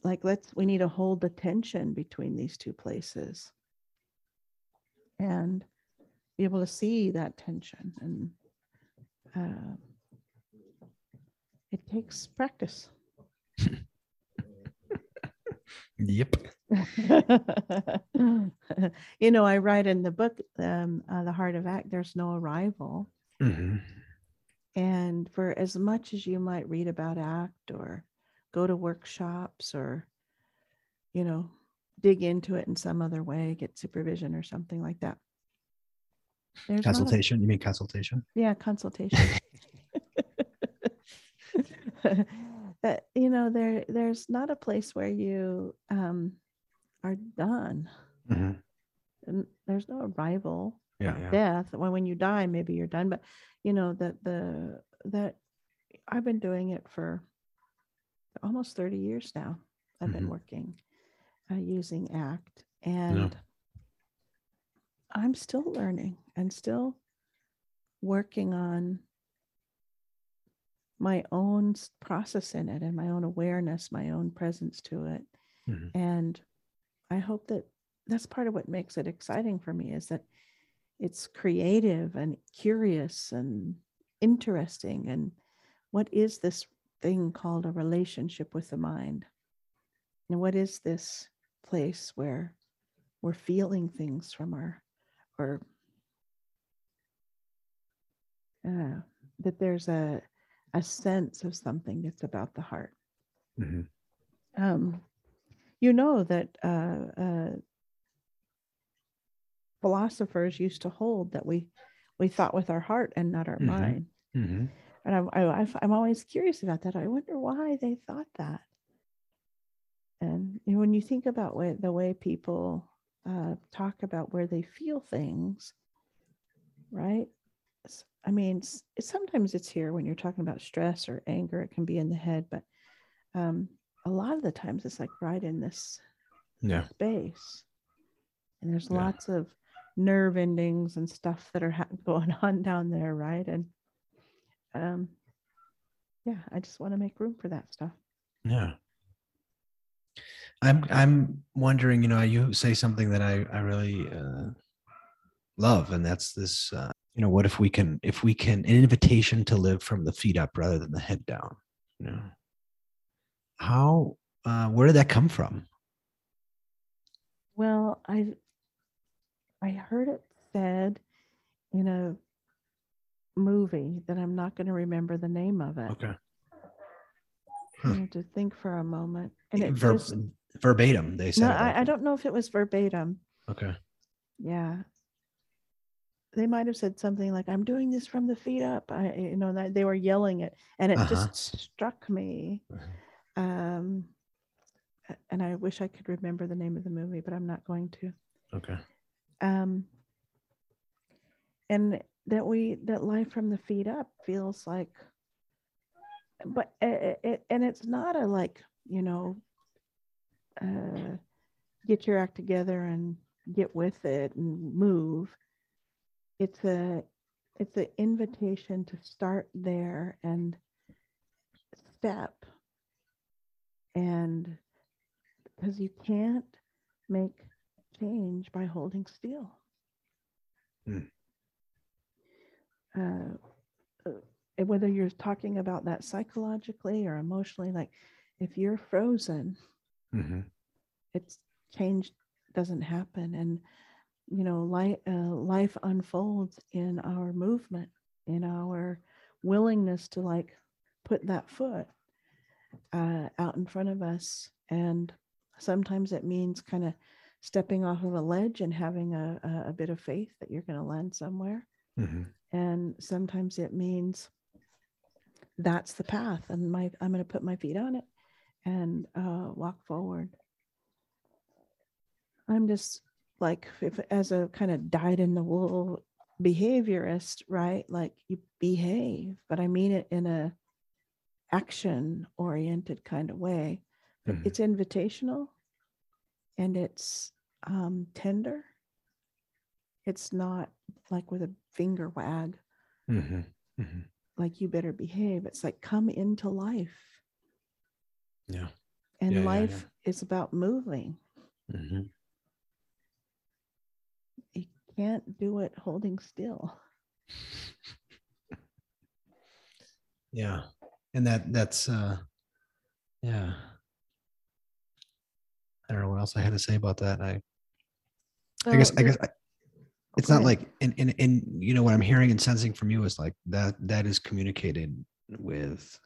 like, let's, we need to hold the tension between these two places and be able to see that tension. And uh, it takes practice. Yep. you know, I write in the book, um, uh, The Heart of ACT, there's no arrival. hmm And for as much as you might read about ACT or go to workshops or, you know, dig into it in some other way, get supervision or something like that, There's not a- Consultation. You mean consultation? yeah, consultation. that you know there there's not a place where you um are done Mhm. and there's no arrival Yeah. Yeah. death when when you die maybe you're done but you know that the that i've been doing it for almost 30 years now i've been Mhm. working uh, using ACT and i'm still learning and still working on my own process in it and my own awareness my own presence to it. Mhm. and i hope that that's part of what makes it exciting for me is that it's creative and curious and interesting. And what is this thing called a relationship with the mind? And what is this place where we're feeling things from our or uh, that there's a a sense of something that's about the heart Mhm. um, you know that uh, uh, philosophers used to hold that we we thought with our heart and not our Mhm. mind Mhm. and I'm, I, I'm always curious about that i wonder why they thought that and you know, when you think about way, the way people uh, talk about where they feel things right i mean sometimes it's here when you're talking about stress or anger it can be in the head but um, a lot of the times it's like right in this Yeah. space and there's Yeah. lots of nerve endings and stuff that are ha- going on down there right and um yeah i just want to make room for that stuff Yeah. I'm I'm wondering, you know, you say something that I I really uh, love, and that's this. Uh, you know, what if we can if we can an invitation to live from the feet up rather than the head down. You know, how uh, where did that come from? well i i heard it said in a movie that i'm not going to remember the name of it Okay. i need to think for a moment and it Ver- just verbatim, they said. no I, I don't know if it was verbatim Okay. yeah they might have said something like i'm doing this from the feet up i you know that they were yelling it and it Uh-huh. just struck me um and i wish i could remember the name of the movie but i'm not going to Okay. um and that we that life from the feet up feels like but it, it, and it's not a like you know uh get your act together and get with it and move it's a it's an invitation to start there and step. And because you can't make change by holding still. Hmm. uh, whether you're talking about that psychologically or emotionally like if you're frozen hmm it's change doesn't happen. And you know life uh, life unfolds in our movement in our willingness to like put that foot uh, out in front of us. And sometimes it means kind of stepping off of a ledge and having a, a, bit of faith that you're going to land somewhere. Hmm and sometimes it means that's the path and my i'm going to put my feet on it and uh, walk forward. I'm just like if as a kind of dyed in the wool behaviorist right like you behave but i mean it in a action oriented kind of way Mhm. it's invitational and it's um, tender. It's not like with a finger wag. Hmm hmm like you better behave. It's like come into life. Yeah. and Yeah, yeah, yeah. life is about moving. Hmm you can't do it holding still Yeah. And that that's uh yeah. I don't know what else I had to say about that. I I guess I guess I, it's not like and, and and you know what I'm hearing and sensing from you is like that that is communicated with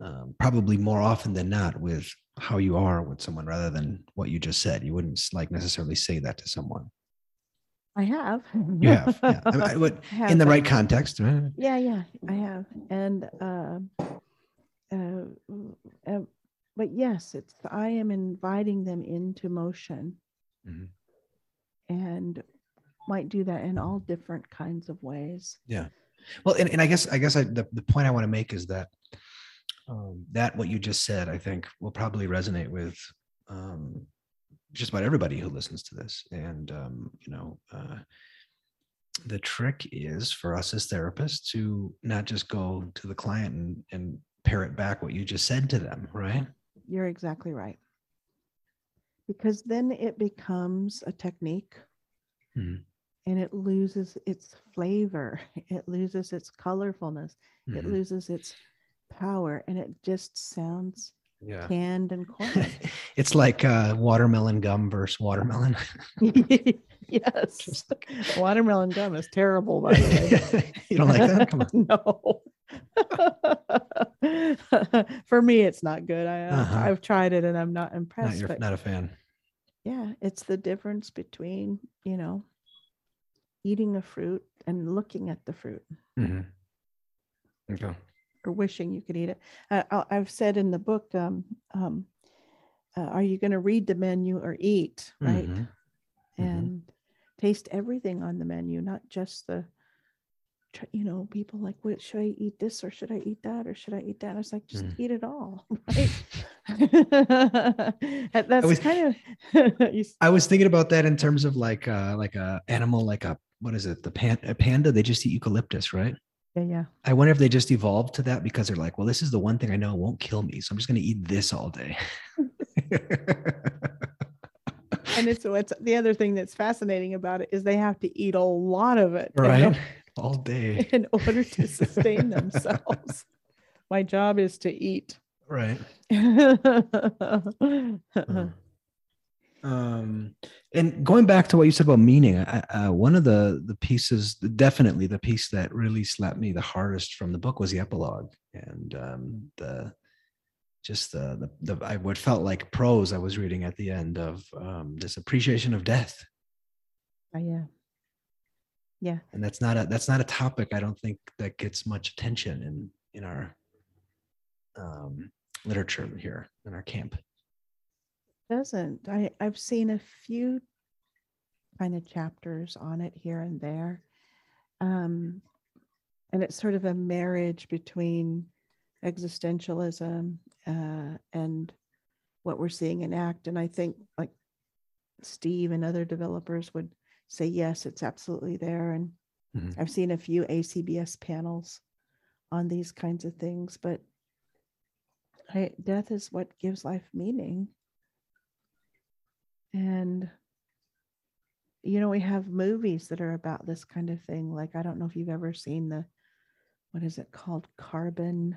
um, probably more often than not with how you are with someone rather than what you just said. You wouldn't like necessarily say that to someone. I have. You have, yeah. I mean, I would- I have in the right context. Yeah, yeah, I have. And, uh, uh, uh, but yes, it's, I am inviting them into motion Mhm. and might do that in all different kinds of ways. Yeah. Well, and, and I guess I guess I, the the point I want to make is that um, that what you just said, I think, will probably resonate with um, just about everybody who listens to this. And um, you know, uh, the trick is for us as therapists to not just go to the client and, and parrot back what you just said to them, right? You're exactly right. Because then it becomes a technique Mhm. and it loses its flavor, it loses its colorfulness, it Mhm. loses its power, and it just sounds Yeah. canned and corny. it's like uh, watermelon gum versus watermelon. yes. Watermelon gum is terrible, by the way. you don't like that? Come on. no. For me, it's not good. I, uh, Uh-huh. I've tried it and I'm not Not, impressed. you're but not a fan. yeah, it's the difference between, you know, eating a fruit and looking at the fruit Mm-hmm. Okay. Or wishing you could eat it. Uh, I- I've said in the book, um, um, uh, are you going to read the menu or eat? Right. Mhm. Mhm. and taste everything on the menu, not just the, you know, people like, what should I eat this or should I eat that or should I eat that? And it's like, just Mm. eat it all, right? That- That's was- kind of, you I was thinking about that in terms of like uh like a animal like a what is it the pan, a panda they just eat eucalyptus right yeah, yeah. I wonder if they just evolved to that because they're like well this is the one thing I know won't kill me so I'm just going to eat this all day And it's what's the other thing that's fascinating about it is they have to eat a lot of it right all day in order to sustain themselves. My job is to eat. right Uh, um and going back to what you said about meaning I, uh, one of the the pieces definitely the piece that really slapped me the hardest from the book was the epilogue. And um the just the the, the I, what felt like prose i was reading at the end of um this appreciation of death. Oh, yeah, yeah. and that's not a that's not a topic i don't think that gets much attention in in our um literature here in our camp doesn't. I, I've seen a few kind of chapters on it here and there. Um, and it's sort of a marriage between existentialism uh, and what we're seeing in ACT. And I think like Steve and other developers would say, yes, it's absolutely there. And Mhm. I've seen a few ACBS panels on these kinds of things, but I, death is what gives life meaning. And, you know, we have movies that are about this kind of thing. Like, I don't know if you've ever seen the, what is it called? Carbon,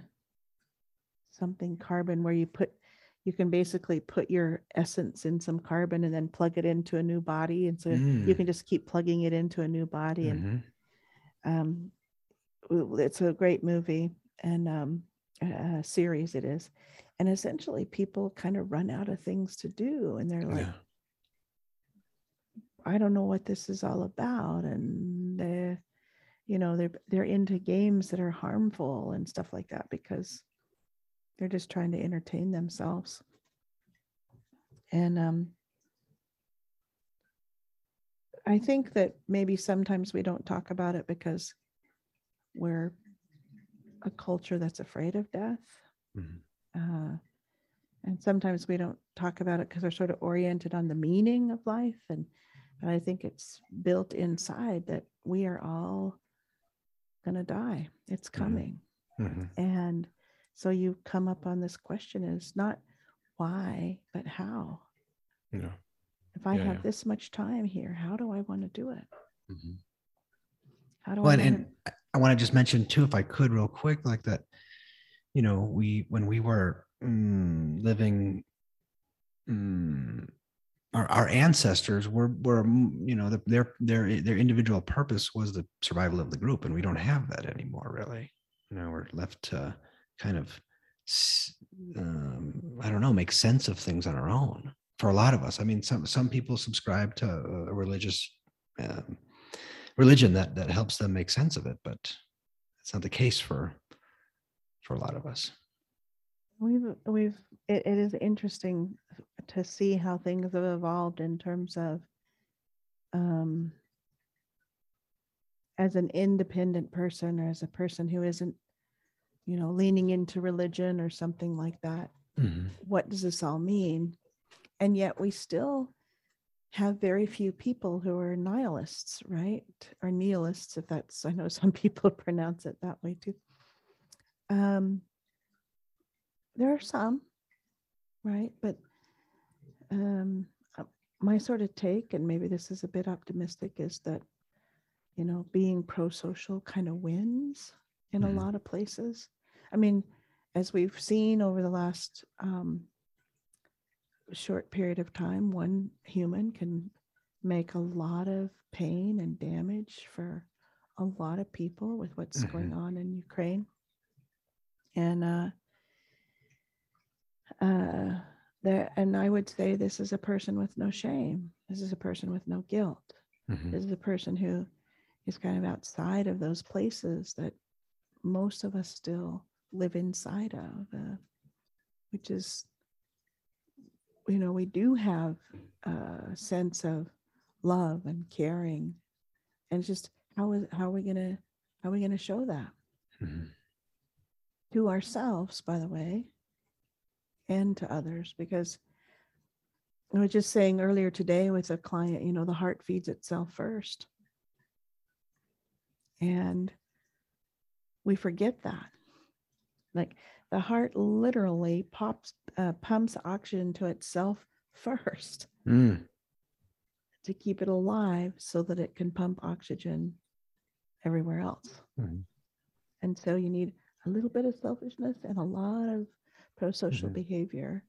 something carbon, where you put, you can basically put your essence in some carbon and then plug it into a new body. And so you Mm. can just keep plugging it into a new body. And Mhm. um, it's a great movie and um, series it is. And essentially, people kind of run out of things to do, and they're like, yeah I don't know what this is all about, and they, you know, they're they're into games that are harmful and stuff like that because they're just trying to entertain themselves. And um, I think that maybe sometimes we don't talk about it because we're a culture that's afraid of death. Mhm. Uh, and sometimes we don't talk about it because we're sort of oriented on the meaning of life. And but I think it's built inside that we are all going to die. It's coming. Mhm. And so you come up on this question is not why, but how. yeah If I Yeah, have yeah. this much time here, how do I want to do it? Mhm. How do Well, I and, wanna- and I- I want to just mention too, if I could, real quick, like that, you know, we when we were mm, living, mm, our our ancestors were were mm, you know the, their their their individual purpose was the survival of the group, and we don't have that anymore, really. You know, we're left to kind of, um, I don't know, make sense of things on our own. For a lot of us, I mean, some some people subscribe to a religious. Um, religion that that helps them make sense of it but it's not the case for for a lot of us We've we've it, it is interesting to see how things have evolved in terms of um as an independent person or as a person who isn't you know leaning into religion or something like that what does this all mean? And yet we still have very few people who are nihilists right? Or nihilists if that's i know some people pronounce it that way too. Um there are some right but um uh, my sort of take and maybe this is a bit optimistic is that you know being pro-social kind of wins in Mhm. a lot of places. I mean as we've seen over the last um short period of time one human can make a lot of pain and damage for a lot of people with what's going on in ukraine. And uh uh there and i would say this is a person with no shame. This is a person with no guilt. Mhm. this is a person who is kind of outside of those places that most of us still live inside of uh, which is you know we do have a sense of love and caring. And it's just how is how are we gonna how are we gonna show that? Mhm. to ourselves, by the way, and to others. Because I was just saying earlier today with a client, you know, the heart feeds itself first. And we forget that. Like the heart literally pops, uh, pumps oxygen to itself first Mm. to keep it alive so that it can pump oxygen everywhere else. Mhm. And so you need a little bit of selfishness and a lot of pro social Mhm. behavior.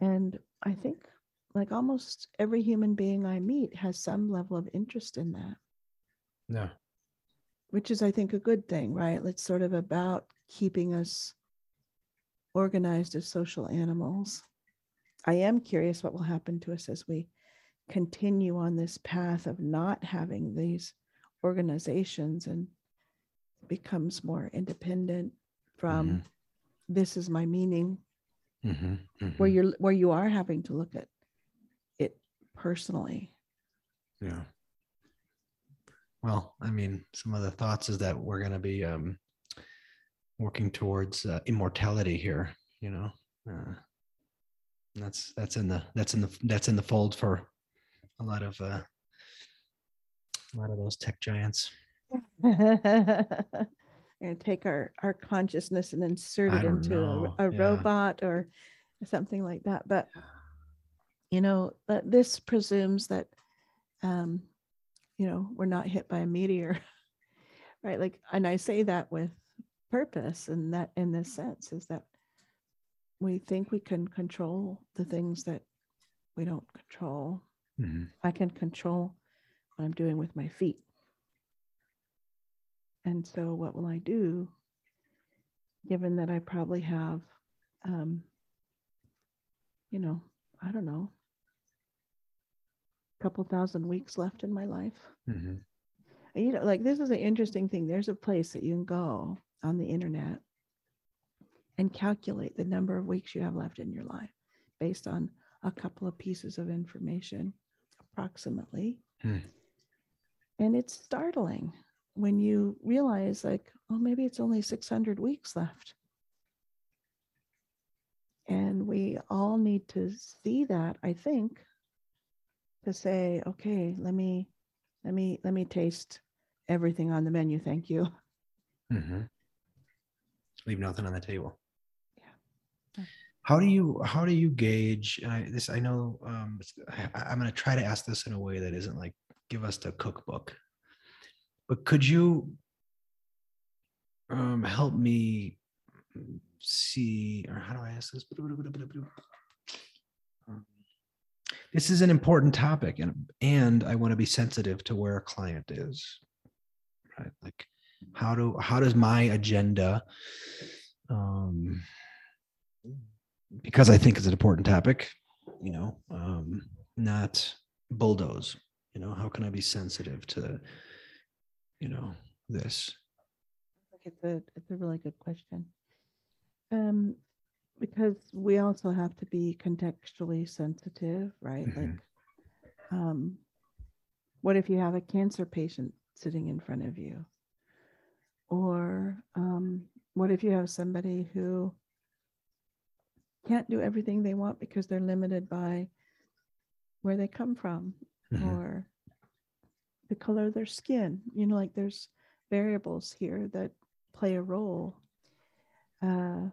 And I think like almost every human being I meet has some level of interest in that, yeah which is, I think, a good thing, right? It's sort of about keeping us organized as social animals. I am curious what will happen to us as we continue on this path of not having these organizations and becomes more independent from this is my meaning Mhm. where Mhm. you're where you are having to look at it personally Yeah. Well, I mean, some of the thoughts is that we're going to be um, working towards uh, immortality here. You know, uh, that's that's in the that's in the that's in the fold for a lot of uh, a lot of those tech giants. and take our our consciousness and insert it into a, know, a yeah. robot or something like that but you know but this presumes that um you know we're not hit by a meteor right like and i say that with purpose and that in this sense is that we think we can control the things that we don't control Mhm. I can control what I'm doing with my feet. And so, what will I do, given that I probably have, um, you know, I don't know, a couple thousand weeks left in my life? Mhm. And, you know, like this is an interesting thing. There's a place that you can go on the internet and calculate the number of weeks you have left in your life based on a couple of pieces of information, approximately. Hmm. And it's startling when you realize, like, oh, maybe it's only 600 weeks left. And we all need to see that, I think, to say, okay, let me, let me, let me taste everything on the menu. Thank you. Mhm. Leave nothing on the table. Yeah. How do you how do you gauge? And I, this I know um, I, I'm going to try to ask this in a way that isn't like give us the cookbook, but could you um, help me see or how do I ask this? Um, This is an important topic, and and I want to be sensitive to where a client is. Right, like how do how does my agenda um because i think it's an important topic you know um not bulldoze you know how can i be sensitive to you know, this? It's a, it's a really good question. Um, because we also have to be contextually sensitive, right? Mhm. Like, um, what if you have a cancer patient sitting in front of you? Or, um, what if you have somebody who can't do everything they want because they're limited by where they come from Mhm. or the color of their skin. You know, like there's variables here that play a role. Uh,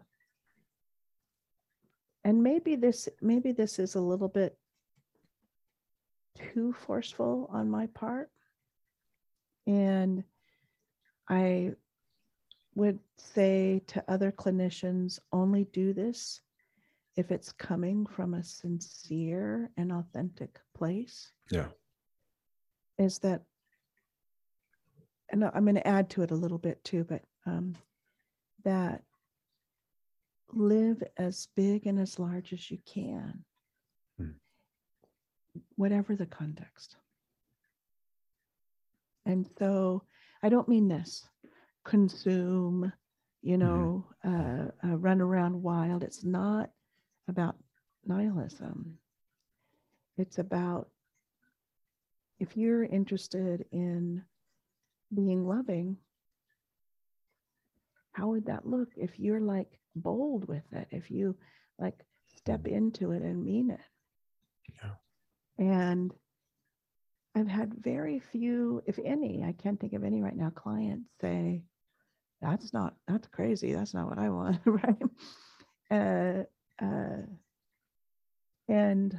and maybe this maybe this is a little bit too forceful on my part. And I would say to other clinicians only do this if it's coming from a sincere and authentic place Yeah. is that and I'm going to add to it a little bit too, but um, that live as big and as large as you can, Hmm. whatever the context. And so I don't mean this consume, you know, uh, uh, run around wild. It's not about nihilism. It's about if you're interested in being loving, how would that look if you're like bold with it? If you like step into it and mean it? Yeah. And I've had very few, if any, I can't think of any right now, clients say, that's not, that's crazy. That's not what I want. right. Uh, uh, and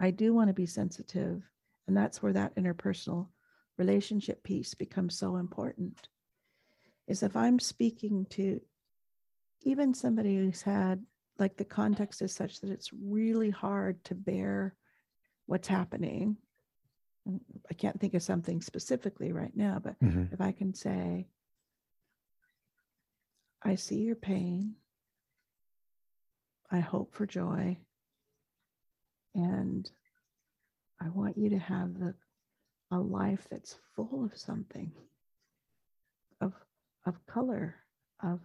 I do want to be sensitive. And that's where that interpersonal relationship piece becomes so important. Is if I'm speaking to even somebody who's had, like, the context is such that it's really hard to bear what's happening. And I can't think of something specifically right now, but Mhm. if I can say, I see your pain. I hope for joy. And I want you to have the a life that's full of something of of color, of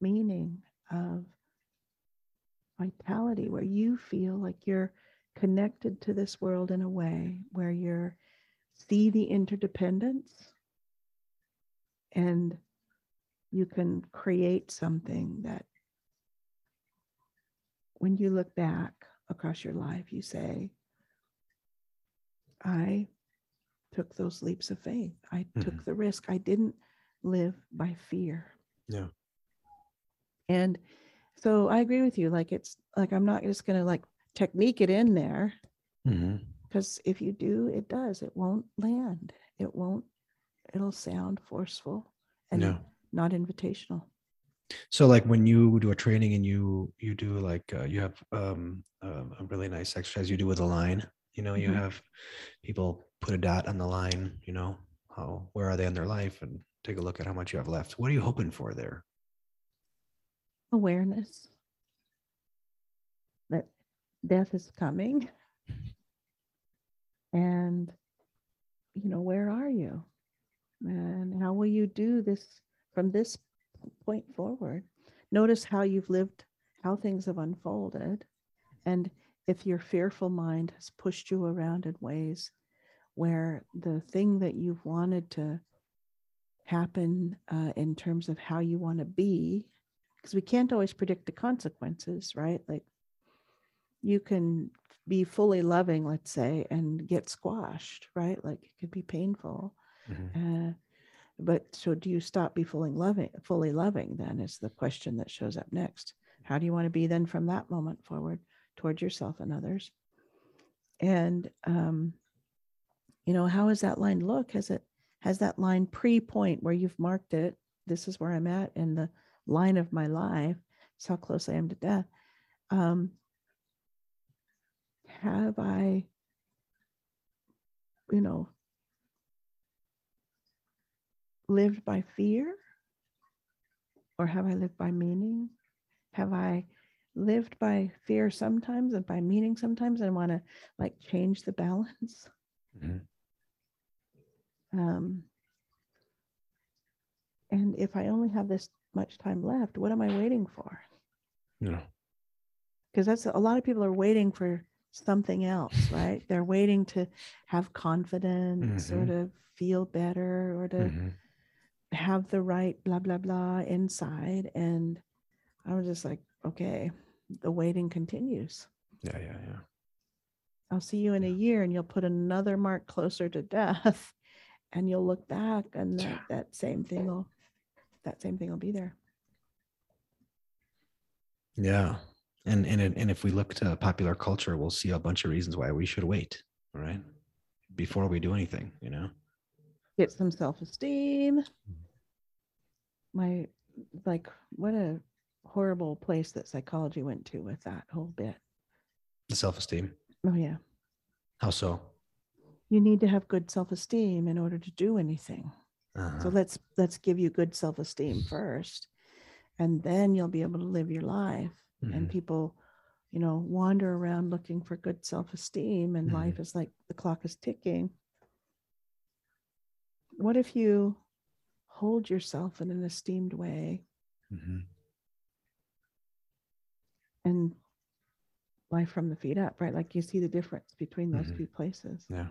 meaning, of vitality, where you feel like you're connected to this world in a way where you're see the interdependence and you can create something that when you look back across your life you say i took those leaps of faith i took Mhm. the risk i didn't live by fear Yeah. and so i agree with you like it's like i'm not just going to like technique it in there because if you do it does it won't land it won't it'll sound forceful and Yeah. not invitational So like when you do a training and you you do like uh, you have um, um, a really nice exercise you do with a line. You know, you Mhm. have people put a dot on the line. You know, how where are they in their life, and take a look at how much you have left. What are you hoping for there? awareness that death is coming and you know where are you and how will you do this from this point forward notice how you've lived how things have unfolded and if your fearful mind has pushed you around in ways where the thing that you've wanted to happen uh, in terms of how you want to be because we can't always predict the consequences, right? Like you can be fully loving, let's say, and get squashed, right? Like it could be painful. Mhm. Uh, but so do you stop be fully loving, fully loving then is the question that shows up next. How do you want to be then from that moment forward towards yourself and others? And um, you know, how does that line look? Has it has that line pre-point where you've marked it? This is where I'm at in the line of my life. It's how close I am to death. Um, have I, you know, lived by fear? Or have I lived by meaning? Have I lived by fear sometimes and by meaning sometimes and want to like change the balance? Mhm. Um, And if I only have this much time left, what am I waiting for? Yeah. Because that's a lot of people are waiting for something else, right? They're waiting to have confidence or Mhm. to feel better or to Mhm. have the right blah blah blah inside. And I was just like, okay, the waiting continues. Yeah. Yeah. Yeah. I'll see you in a year and you'll put another mark closer to death and you'll look back and that, that same thing will that same thing will be there. Yeah. And and and if we look to popular culture, we'll see a bunch of reasons why we should wait. All right. Before we do anything, you know. Get some self-esteem. My like what a horrible place that psychology went to with that whole bit. The self-esteem. Oh yeah. How so? You need to have good self-esteem in order to do anything. So Uh-huh. let's let's give you good self-esteem first. And then you'll be able to live your life. and Mhm. people you know wander around looking for good self-esteem and Mhm. life is like the clock is ticking what if you hold yourself in an esteemed way Mhm. and life from the feet up right like you see the difference between those Mhm. two places Yeah.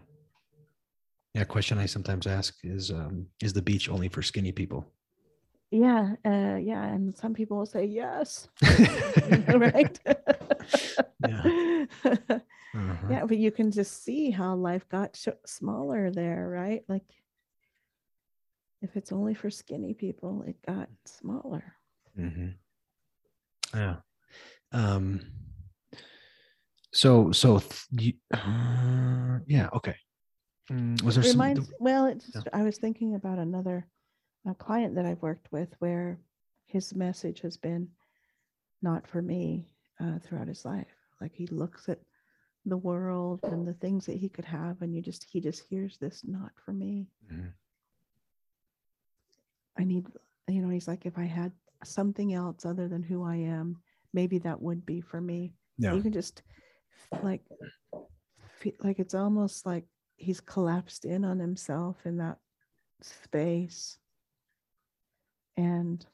Yeah. Question I sometimes ask is um, is the beach only for skinny people? yeah uh yeah and some people will say yes right Yeah. Uh-huh. yeah but you can just see how life got sh- smaller there right like if it's only for skinny people it got smaller hmm Yeah. Um. So so th- you, uh, yeah. Okay. Mm, was there some? reminds well it Yeah. i was thinking about another a client that i've worked with where his message has been not for me uh, throughout his life like he looks at the world and the things that he could have and you just he just hears this not for me Mhm. i need you know he's like if i had something else other than who i am maybe that would be for me Yeah. you can just like feel like it's almost like he's collapsed in on himself in that space. And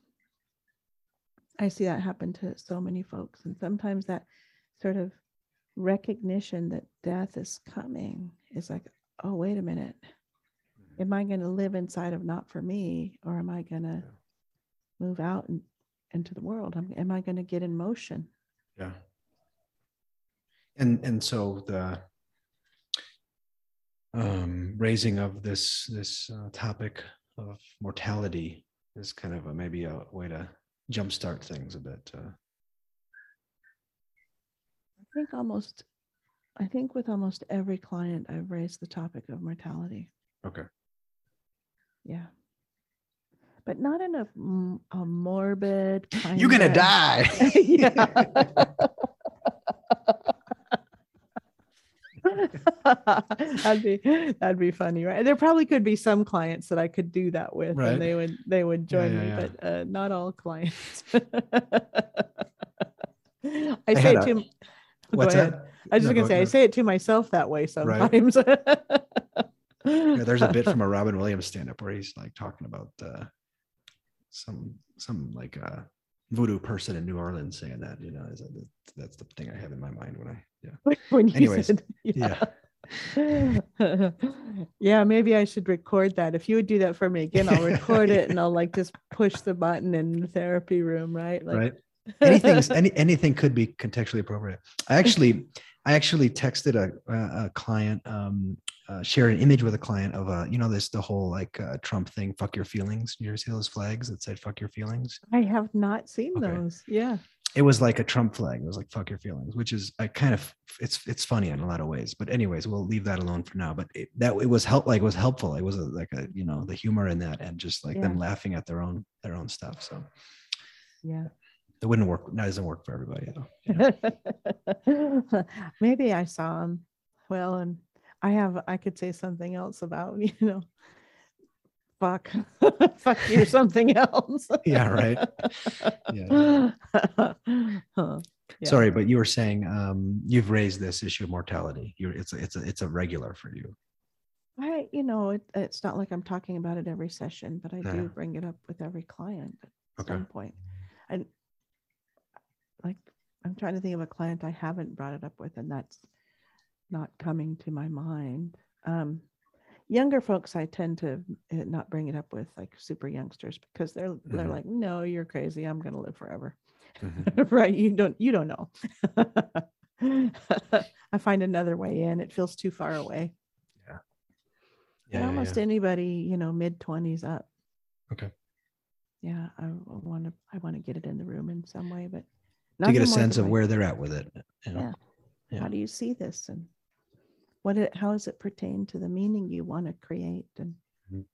i see that happen to so many folks. And sometimes that sort of recognition that death is coming is like oh wait a minute. Mm-hmm. Am i going to live inside of not for me or am i going to move out and into the world? Am, am i going to get in motion? Yeah. And and so the um, raising of this this uh, topic of mortality is kind of a, maybe a way to jumpstart things a bit. Uh, I think almost, I think with almost every client, I've raised the topic of mortality. okay. Yeah. But not in a, a morbid kind You're gonna die. yeah. that'd be that'd be funny, right? There probably could be some clients that I could do that with, Right. and they would they would join yeah, me, yeah. but uh, not all clients. I I say it a- to. go What's ahead. that? I was just No, gonna go- say I say it to myself that way sometimes. Yeah, there's a bit from a Robin Williams stand-up where he's like talking about uh, some some like uh, voodoo person in New Orleans saying that. You know, is that, that's the thing I have in my mind when I yeah. when you Anyways, said, Yeah. yeah, maybe I should record that. If you would do that for me again, I'll record it and I'll like just push the button in the therapy room, right? Like, right anything's any anything could be contextually appropriate i actually i actually texted a, a, a client um uh, shared an image with a client of a you know this the whole like uh, trump thing fuck your feelings you ever see those flags that said fuck your feelings I have not seen Okay. those. Yeah. It was like a trump flag it was like fuck your feelings which is i kind of it's it's funny in a lot of ways but anyways we'll leave that alone for now but it, that it was help like it was helpful it was a, like a you know the humor in that and just like them laughing at their own their own stuff so Yeah. it wouldn't work that doesn't work for everybody though you know? maybe I saw him. Well, and I have, I could say something else about, you know, fuck, fuck you, or something else. Yeah, right. Yeah. Huh. Yeah. Sorry, but you were saying um, you've raised this issue of mortality. You're, it's a, it's a, it's a regular for you. I, you know, it, it's not like I'm talking about it every session, but I Yeah. do bring it up with every client at Okay. some point. And like, I'm trying to think of a client I haven't brought it up with, and that's not coming to my mind. Um, younger folks, I tend to uh, not bring it up with, like super youngsters, because they're they're Mhm. like, no, you're crazy. I'm gonna live forever. Mhm. right? You don't you don't know. I find another way in. It feels too far away. Yeah, yeah, almost yeah. anybody, you know, mid twenties up. Okay. Yeah, I want to. I want to get it in the room in some way, but To get a sense of where they're at with it. You know? Yeah. yeah. How do you see this, and what? It, how does it pertain to the meaning you want to create? And Mhm.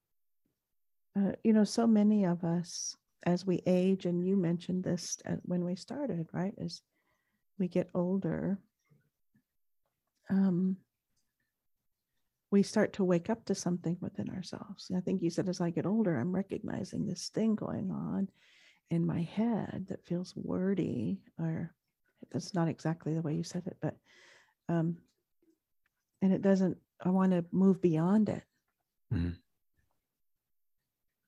uh, you know, so many of us, as we age, and you mentioned this at, when we started, right? As we get older, um, we start to wake up to something within ourselves. And I think you said, as I get older, I'm recognizing this thing going on in my head that feels wordy, or that's not exactly the way you said it, but, um, and it doesn't, I want to move beyond it. Mhm.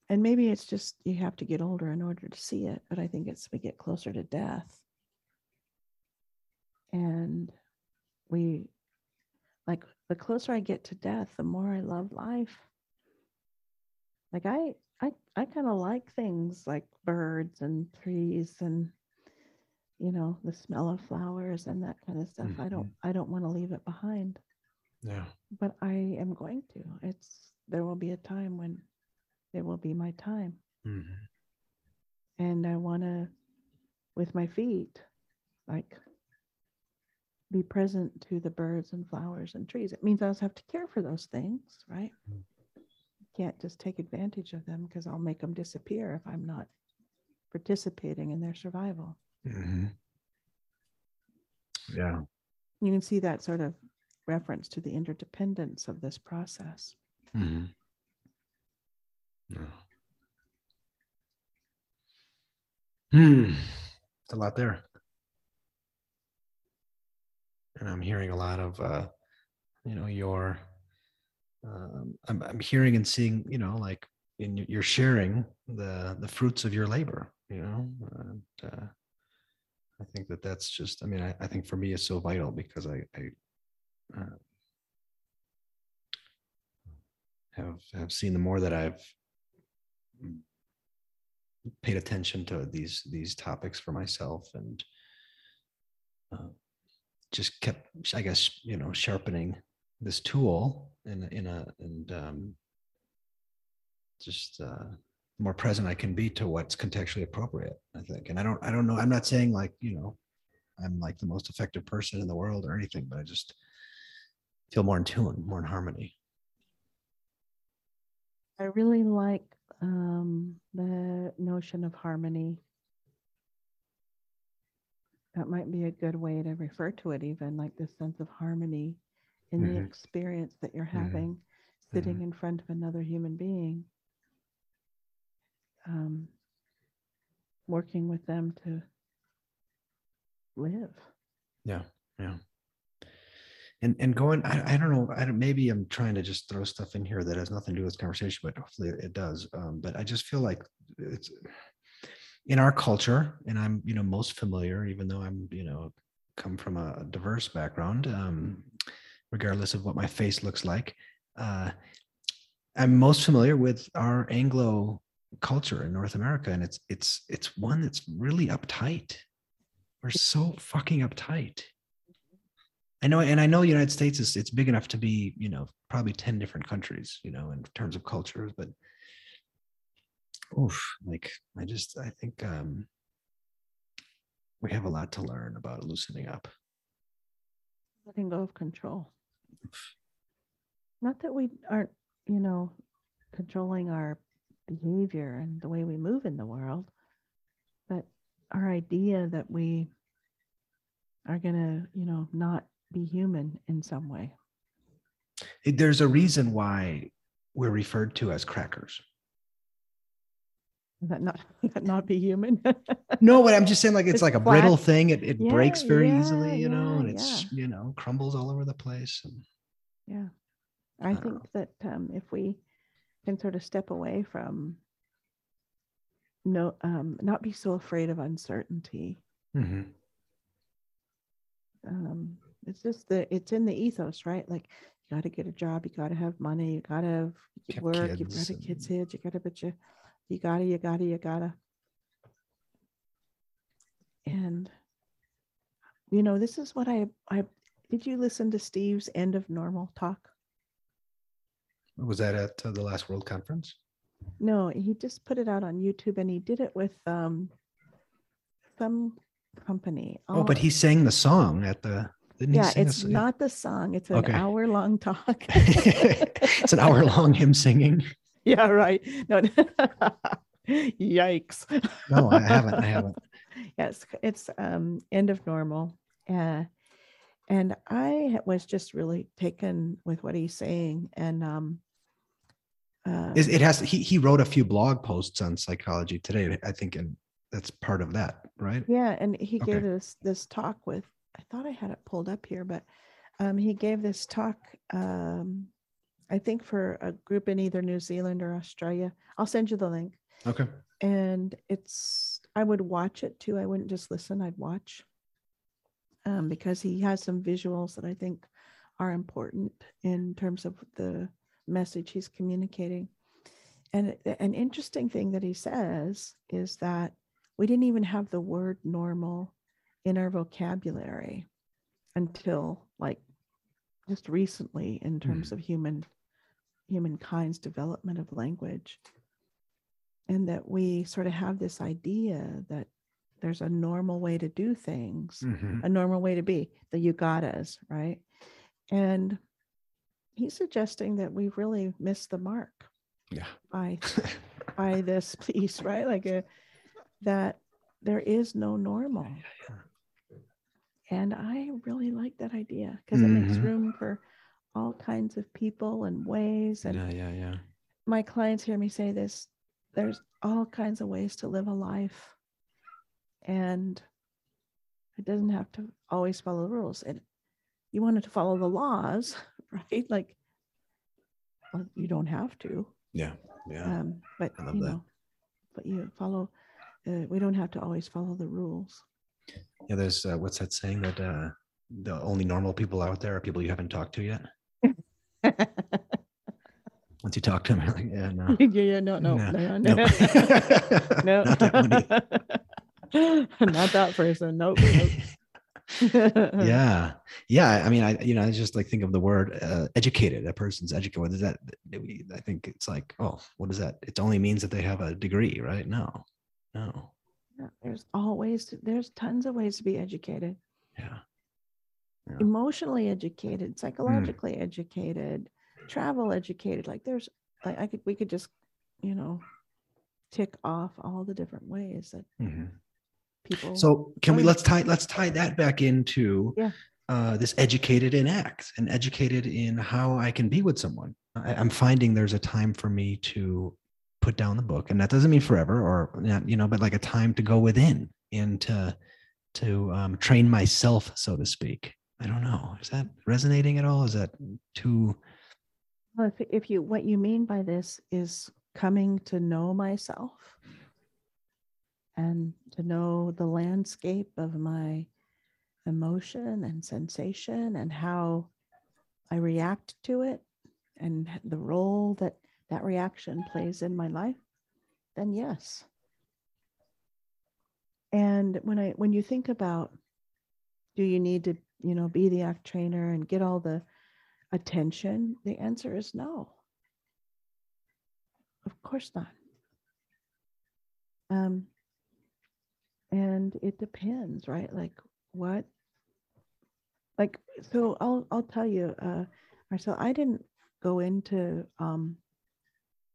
And maybe it's just you have to get older in order to see it, but I think it's we get closer to death. And we like the closer I get to death, the more I love life. Like I I I kind of like things like birds and trees and you know, the smell of flowers and that kind of stuff. I don't I don't want to leave it behind, Yeah. but I am going to. It's there will be a time when it will be my time Mhm. and I want to, with my feet, like be present to the birds and flowers and trees. It means I also have to care for those things, right? Mm. Can't just take advantage of them because I'll make them disappear if I'm not participating in their survival. Mhm. Yeah. You can see that sort of reference to the interdependence of this process. Mhm. Yeah. Hmm. It's a lot there. And I'm hearing a lot of, uh, you know, your, um, I'm, I'm hearing and seeing, you know, like in you're sharing the the fruits of your labor, you know, and, uh, I think that that's just, I mean, I, I think for me it's so vital because I, I uh, have have seen the more that I've paid attention to these these topics for myself and uh, just kept i guess you know sharpening this tool in in a and um just uh more present i can be to what's contextually appropriate i think. And i don't i don't know i'm not saying like you know i'm like the most effective person in the world or anything but i just feel more in tune more in harmony I really like um, the notion of harmony. That might be a good way to refer to it, even like this sense of harmony in the Mhm. experience that you're Mhm. having sitting in front of another human being, um, working with them to live. Yeah, yeah. And and going, I, I don't know, I don't, maybe I'm trying to just throw stuff in here that has nothing to do with conversation, but hopefully it does. Um, but I just feel like it's in our culture, and I'm, you know, most familiar, even though I'm, you know, come from a diverse background, um, regardless of what my face looks like. Uh, I'm most familiar with our Anglo culture in North America, and it's it's it's one that's really uptight. We're so fucking uptight. I know, and I know the United States is it's big enough to be, you know, probably 10 different countries, you know, in terms of cultures, but oof, like I just I think um we have a lot to learn about loosening up. letting go of control. Not that we aren't, you know, controlling our behavior and the way we move in the world, but our idea that we are going to, you know, not be human in some way. There's a reason why we're referred to as crackers. Is that not that not be human? No, but I'm just saying like it's, It's like a brittle thing. It, it Yeah, breaks very yeah, easily, you know, yeah, and it's, you know, crumbles all over the place. And yeah. I don't think know. that um, if we can sort of step away from no, um, not be so afraid of uncertainty. Mhm. Um, it's just the it's in the ethos, right? Like you got to get a job, you got to have money, you got to work, you've got to kids kids, you got to but you, you gotta, you gotta, you gotta. And you know, this is what I I did. You listen to Steve's end of normal talk? Was that at uh, the last World Conference? No, he just put it out on YouTube and he did it with um some company. Oh, but he sang the song at the. Didn't yeah, a it's s- not the song, it's an Okay. hour long talk. it's an hour long him singing. yeah, right. No, yikes. No, I haven't. I haven't. yes, it's um end of normal. Uh, and I was just really taken with what he's saying. And um uh, Is- It has. He he wrote a few blog posts on psychology today. I think, and that's part of that, right? Yeah, and he Okay. gave us this talk with I thought I had it pulled up here, but um, he gave this talk um, I think for a group in either New Zealand or Australia. I'll send you the link. Okay. And it's I would watch it too. I wouldn't just listen, I'd watch. Um, because he has some visuals that I think are important in terms of the message he's communicating. And an interesting thing that he says is that we didn't even have the word normal in our vocabulary until like just recently in terms of human humankind's development of language and that we sort of have this idea that there's a normal way to do things Mhm. a normal way to be the yugatas right and he's suggesting that we've really missed the mark Yeah. by by this piece, right? Like a, that there is no normal. And I really like that idea because it makes Mhm. room for all kinds of people and ways. And yeah. Yeah. Yeah. my clients hear me say this there's all kinds of ways to live a life. And it doesn't have to always follow the rules. And you wanted to follow the laws, right? Like, well, you don't have to. Yeah. Yeah. Um, but you that. know, but you follow. Uh, we don't have to always follow the rules. Yeah, there's uh, what's that saying that uh, the only normal people out there are people you haven't talked to yet. Once you talk to them, you're like, yeah, no, yeah, yeah, no, no, No, no, no. no, no, Not that not that person. Nope. nope. yeah, yeah. I mean, I you know, I just like think of the word uh, educated. A person's educated. What is that? I think it's like, oh, what is that? It only means that they have a degree, right? No, no. There's always there's tons of ways to be educated. Yeah, Yeah. Emotionally educated, psychologically educated, travel educated. Like there's like I could we could just, you know, tick off all the different ways that Mhm. people So can we let's tie let's tie that back into Yeah. uh, this educated in ACT and educated in how I can be with someone. I, I'm finding there's a time for me to put down the book, and that doesn't mean forever or not, you know, but like a time to go within and to to um, train myself, so to speak. I don't know. Is that resonating at all? Is that too? Well, if, if you what you mean by this is coming to know myself and to know the landscape of my emotion and sensation and how I react to it and the role that that reaction plays in my life, then yes. And when I when you think about do you need to, you know, be the ACT trainer and get all the attention? The answer is no. Of course not. Um, and it depends, right? Like what? Like so, I'll I'll tell you, uh, Marcel. I didn't go into um,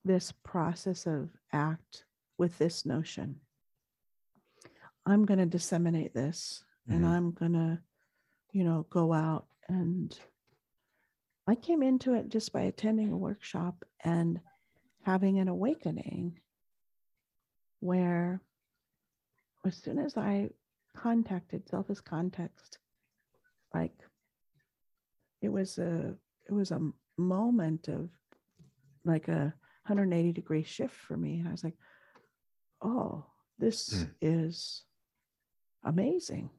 this process of ACT with this notion. I'm going to disseminate this, and Mhm. I'm going to, you know, go out and I came into it just by attending a workshop and having an awakening where as soon as I contacted self as context, like it was a it was a moment of like a 180 degree shift for me. And I was like, oh, this Mm. is amazing.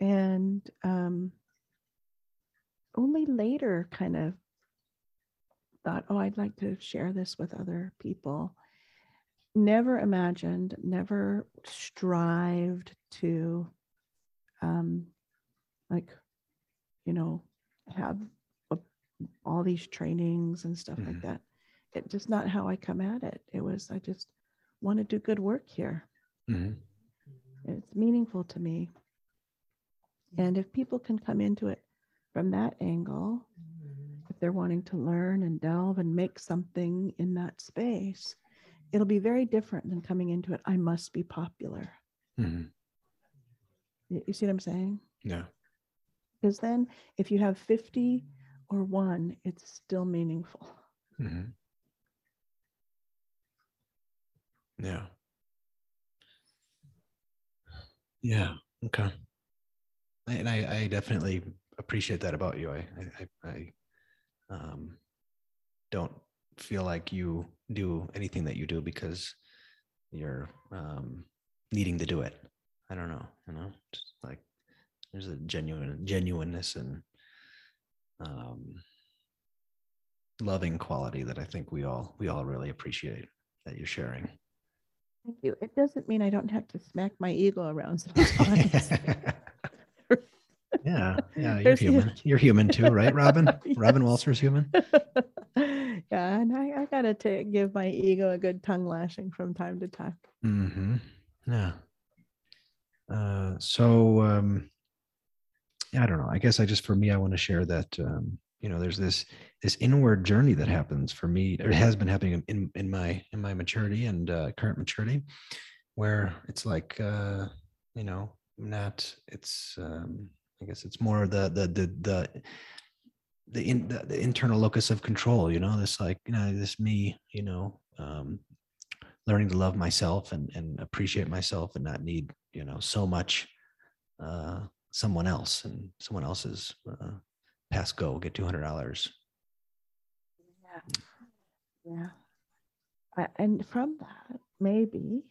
And um, only later kind of thought, oh, I'd like to share this with other people. Never imagined, never strived to um, like, you know, have all these trainings and stuff Mhm. like that. It's just not how I come at it. It was, I just want to do good work here. Mhm. It's meaningful to me. And if people can come into it from that angle, if they're wanting to learn and delve and make something in that space, it'll be very different than coming into it. I must be popular. Mhm. You you see what I'm saying? Yeah. Because then if you have 50 or one, it's still meaningful. Mhm. Yeah. Yeah. Okay. And I, I definitely appreciate that about you. I, I, I, I um, don't feel like you do anything that you do because you're um, needing to do it. I don't know. You know, just like there's a genuine genuineness and um, loving quality that I think we all we all really appreciate that you're sharing. Thank you. It doesn't mean I don't have to smack my ego around sometimes. yeah, yeah, you're There's- human. You're human too, right, Robin? Robin Yes. Walser's human. yeah, and I, I gotta ta- give my ego a good tongue lashing from time to time. Mm-hmm. Yeah. Uh, so um, yeah, I don't know. I guess I just for me, I want to share that um, you know there's this this inward journey that happens for me, or it has been happening in in my in my maturity and uh, current maturity, where it's like uh, you know not it's um, I guess it's more the the the the the, in, the the internal locus of control. You know, this like you know this me. You know. Um, learning to love myself and, and appreciate myself and not need you know so much uh someone else and someone else's uh, pass go get $200 Yeah. I, and from that, maybe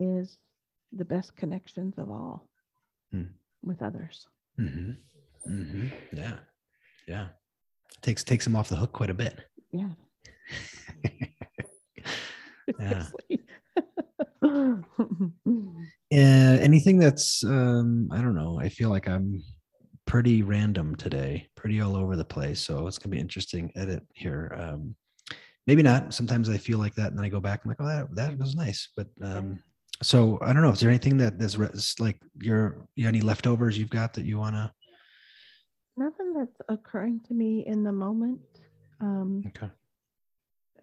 is the best connections of all Hmm. with others. mm-hmm. Mm-hmm. yeah yeah takes takes them off the hook quite a bit Yeah. Yeah. Uh, anything that's um i don't know i feel like i'm pretty random today pretty all over the place so it's gonna be interesting edit here um maybe not sometimes i feel like that and then i go back i'm like oh that, that was nice but um so i don't know is there anything that is re- like your you any leftovers you've got that you want to Nothing that's occurring to me in the moment. Um, okay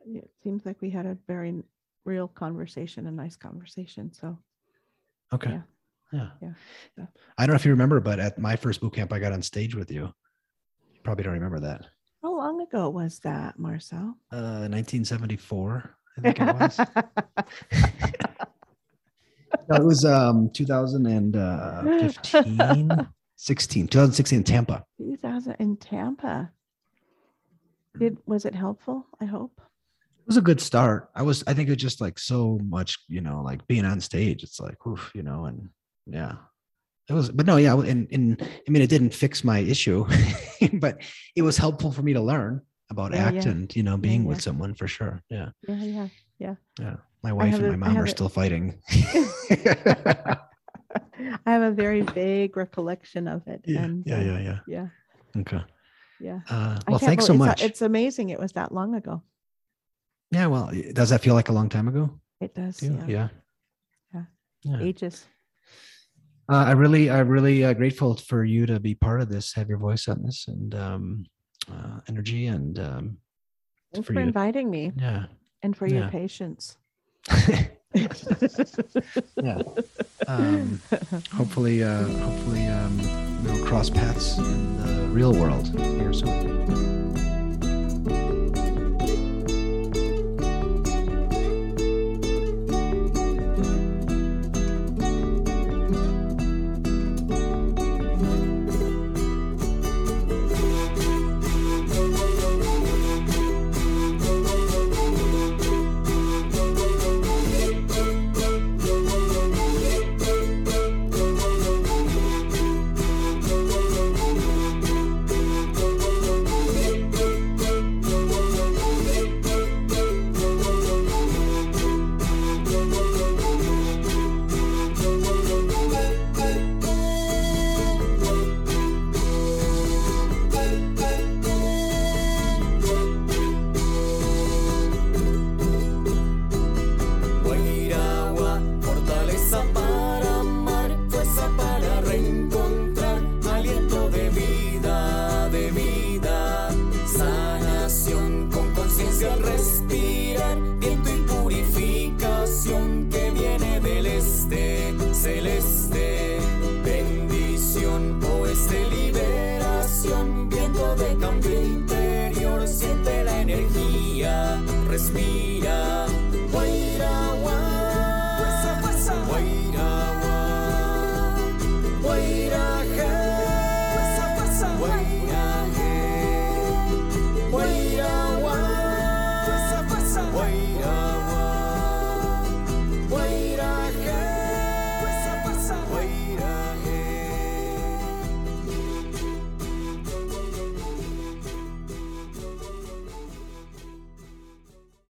it seems like we had a very real conversation, a nice conversation. So okay Yeah. yeah Yeah. Yeah. i don't know if you remember but at my first boot camp i got on stage with you you probably don't remember that how long ago was that, Marcel? uh 1974 i think it was No, it was um 2015 16 2016 in tampa 2000 in Tampa. Did was it helpful? I hope. Was a good start i was i think it was just like so much you know like being on stage it's like oof, you know and yeah it was but no yeah and, and i mean it didn't fix my issue but it was helpful for me to learn about Yeah, ACT yeah. and you know being with yeah. someone for sure yeah Yeah, yeah. yeah my wife and my mom are still fighting I have a very vague recollection of it. yeah and yeah uh, yeah yeah yeah, okay yeah. uh well thanks so much It's, it's amazing it was that long ago. Yeah well does that feel like a long time ago It does. Yeah. yeah Yeah. yeah Ages. Uh, I really, I'm really uh, grateful for you to be part of this, have your voice on this, and um, uh, energy, and um, Thanks for for, you to- inviting me yeah, and for your patience. yeah. Um, hopefully, uh, hopefully, um, we'll cross paths in the real world here soon.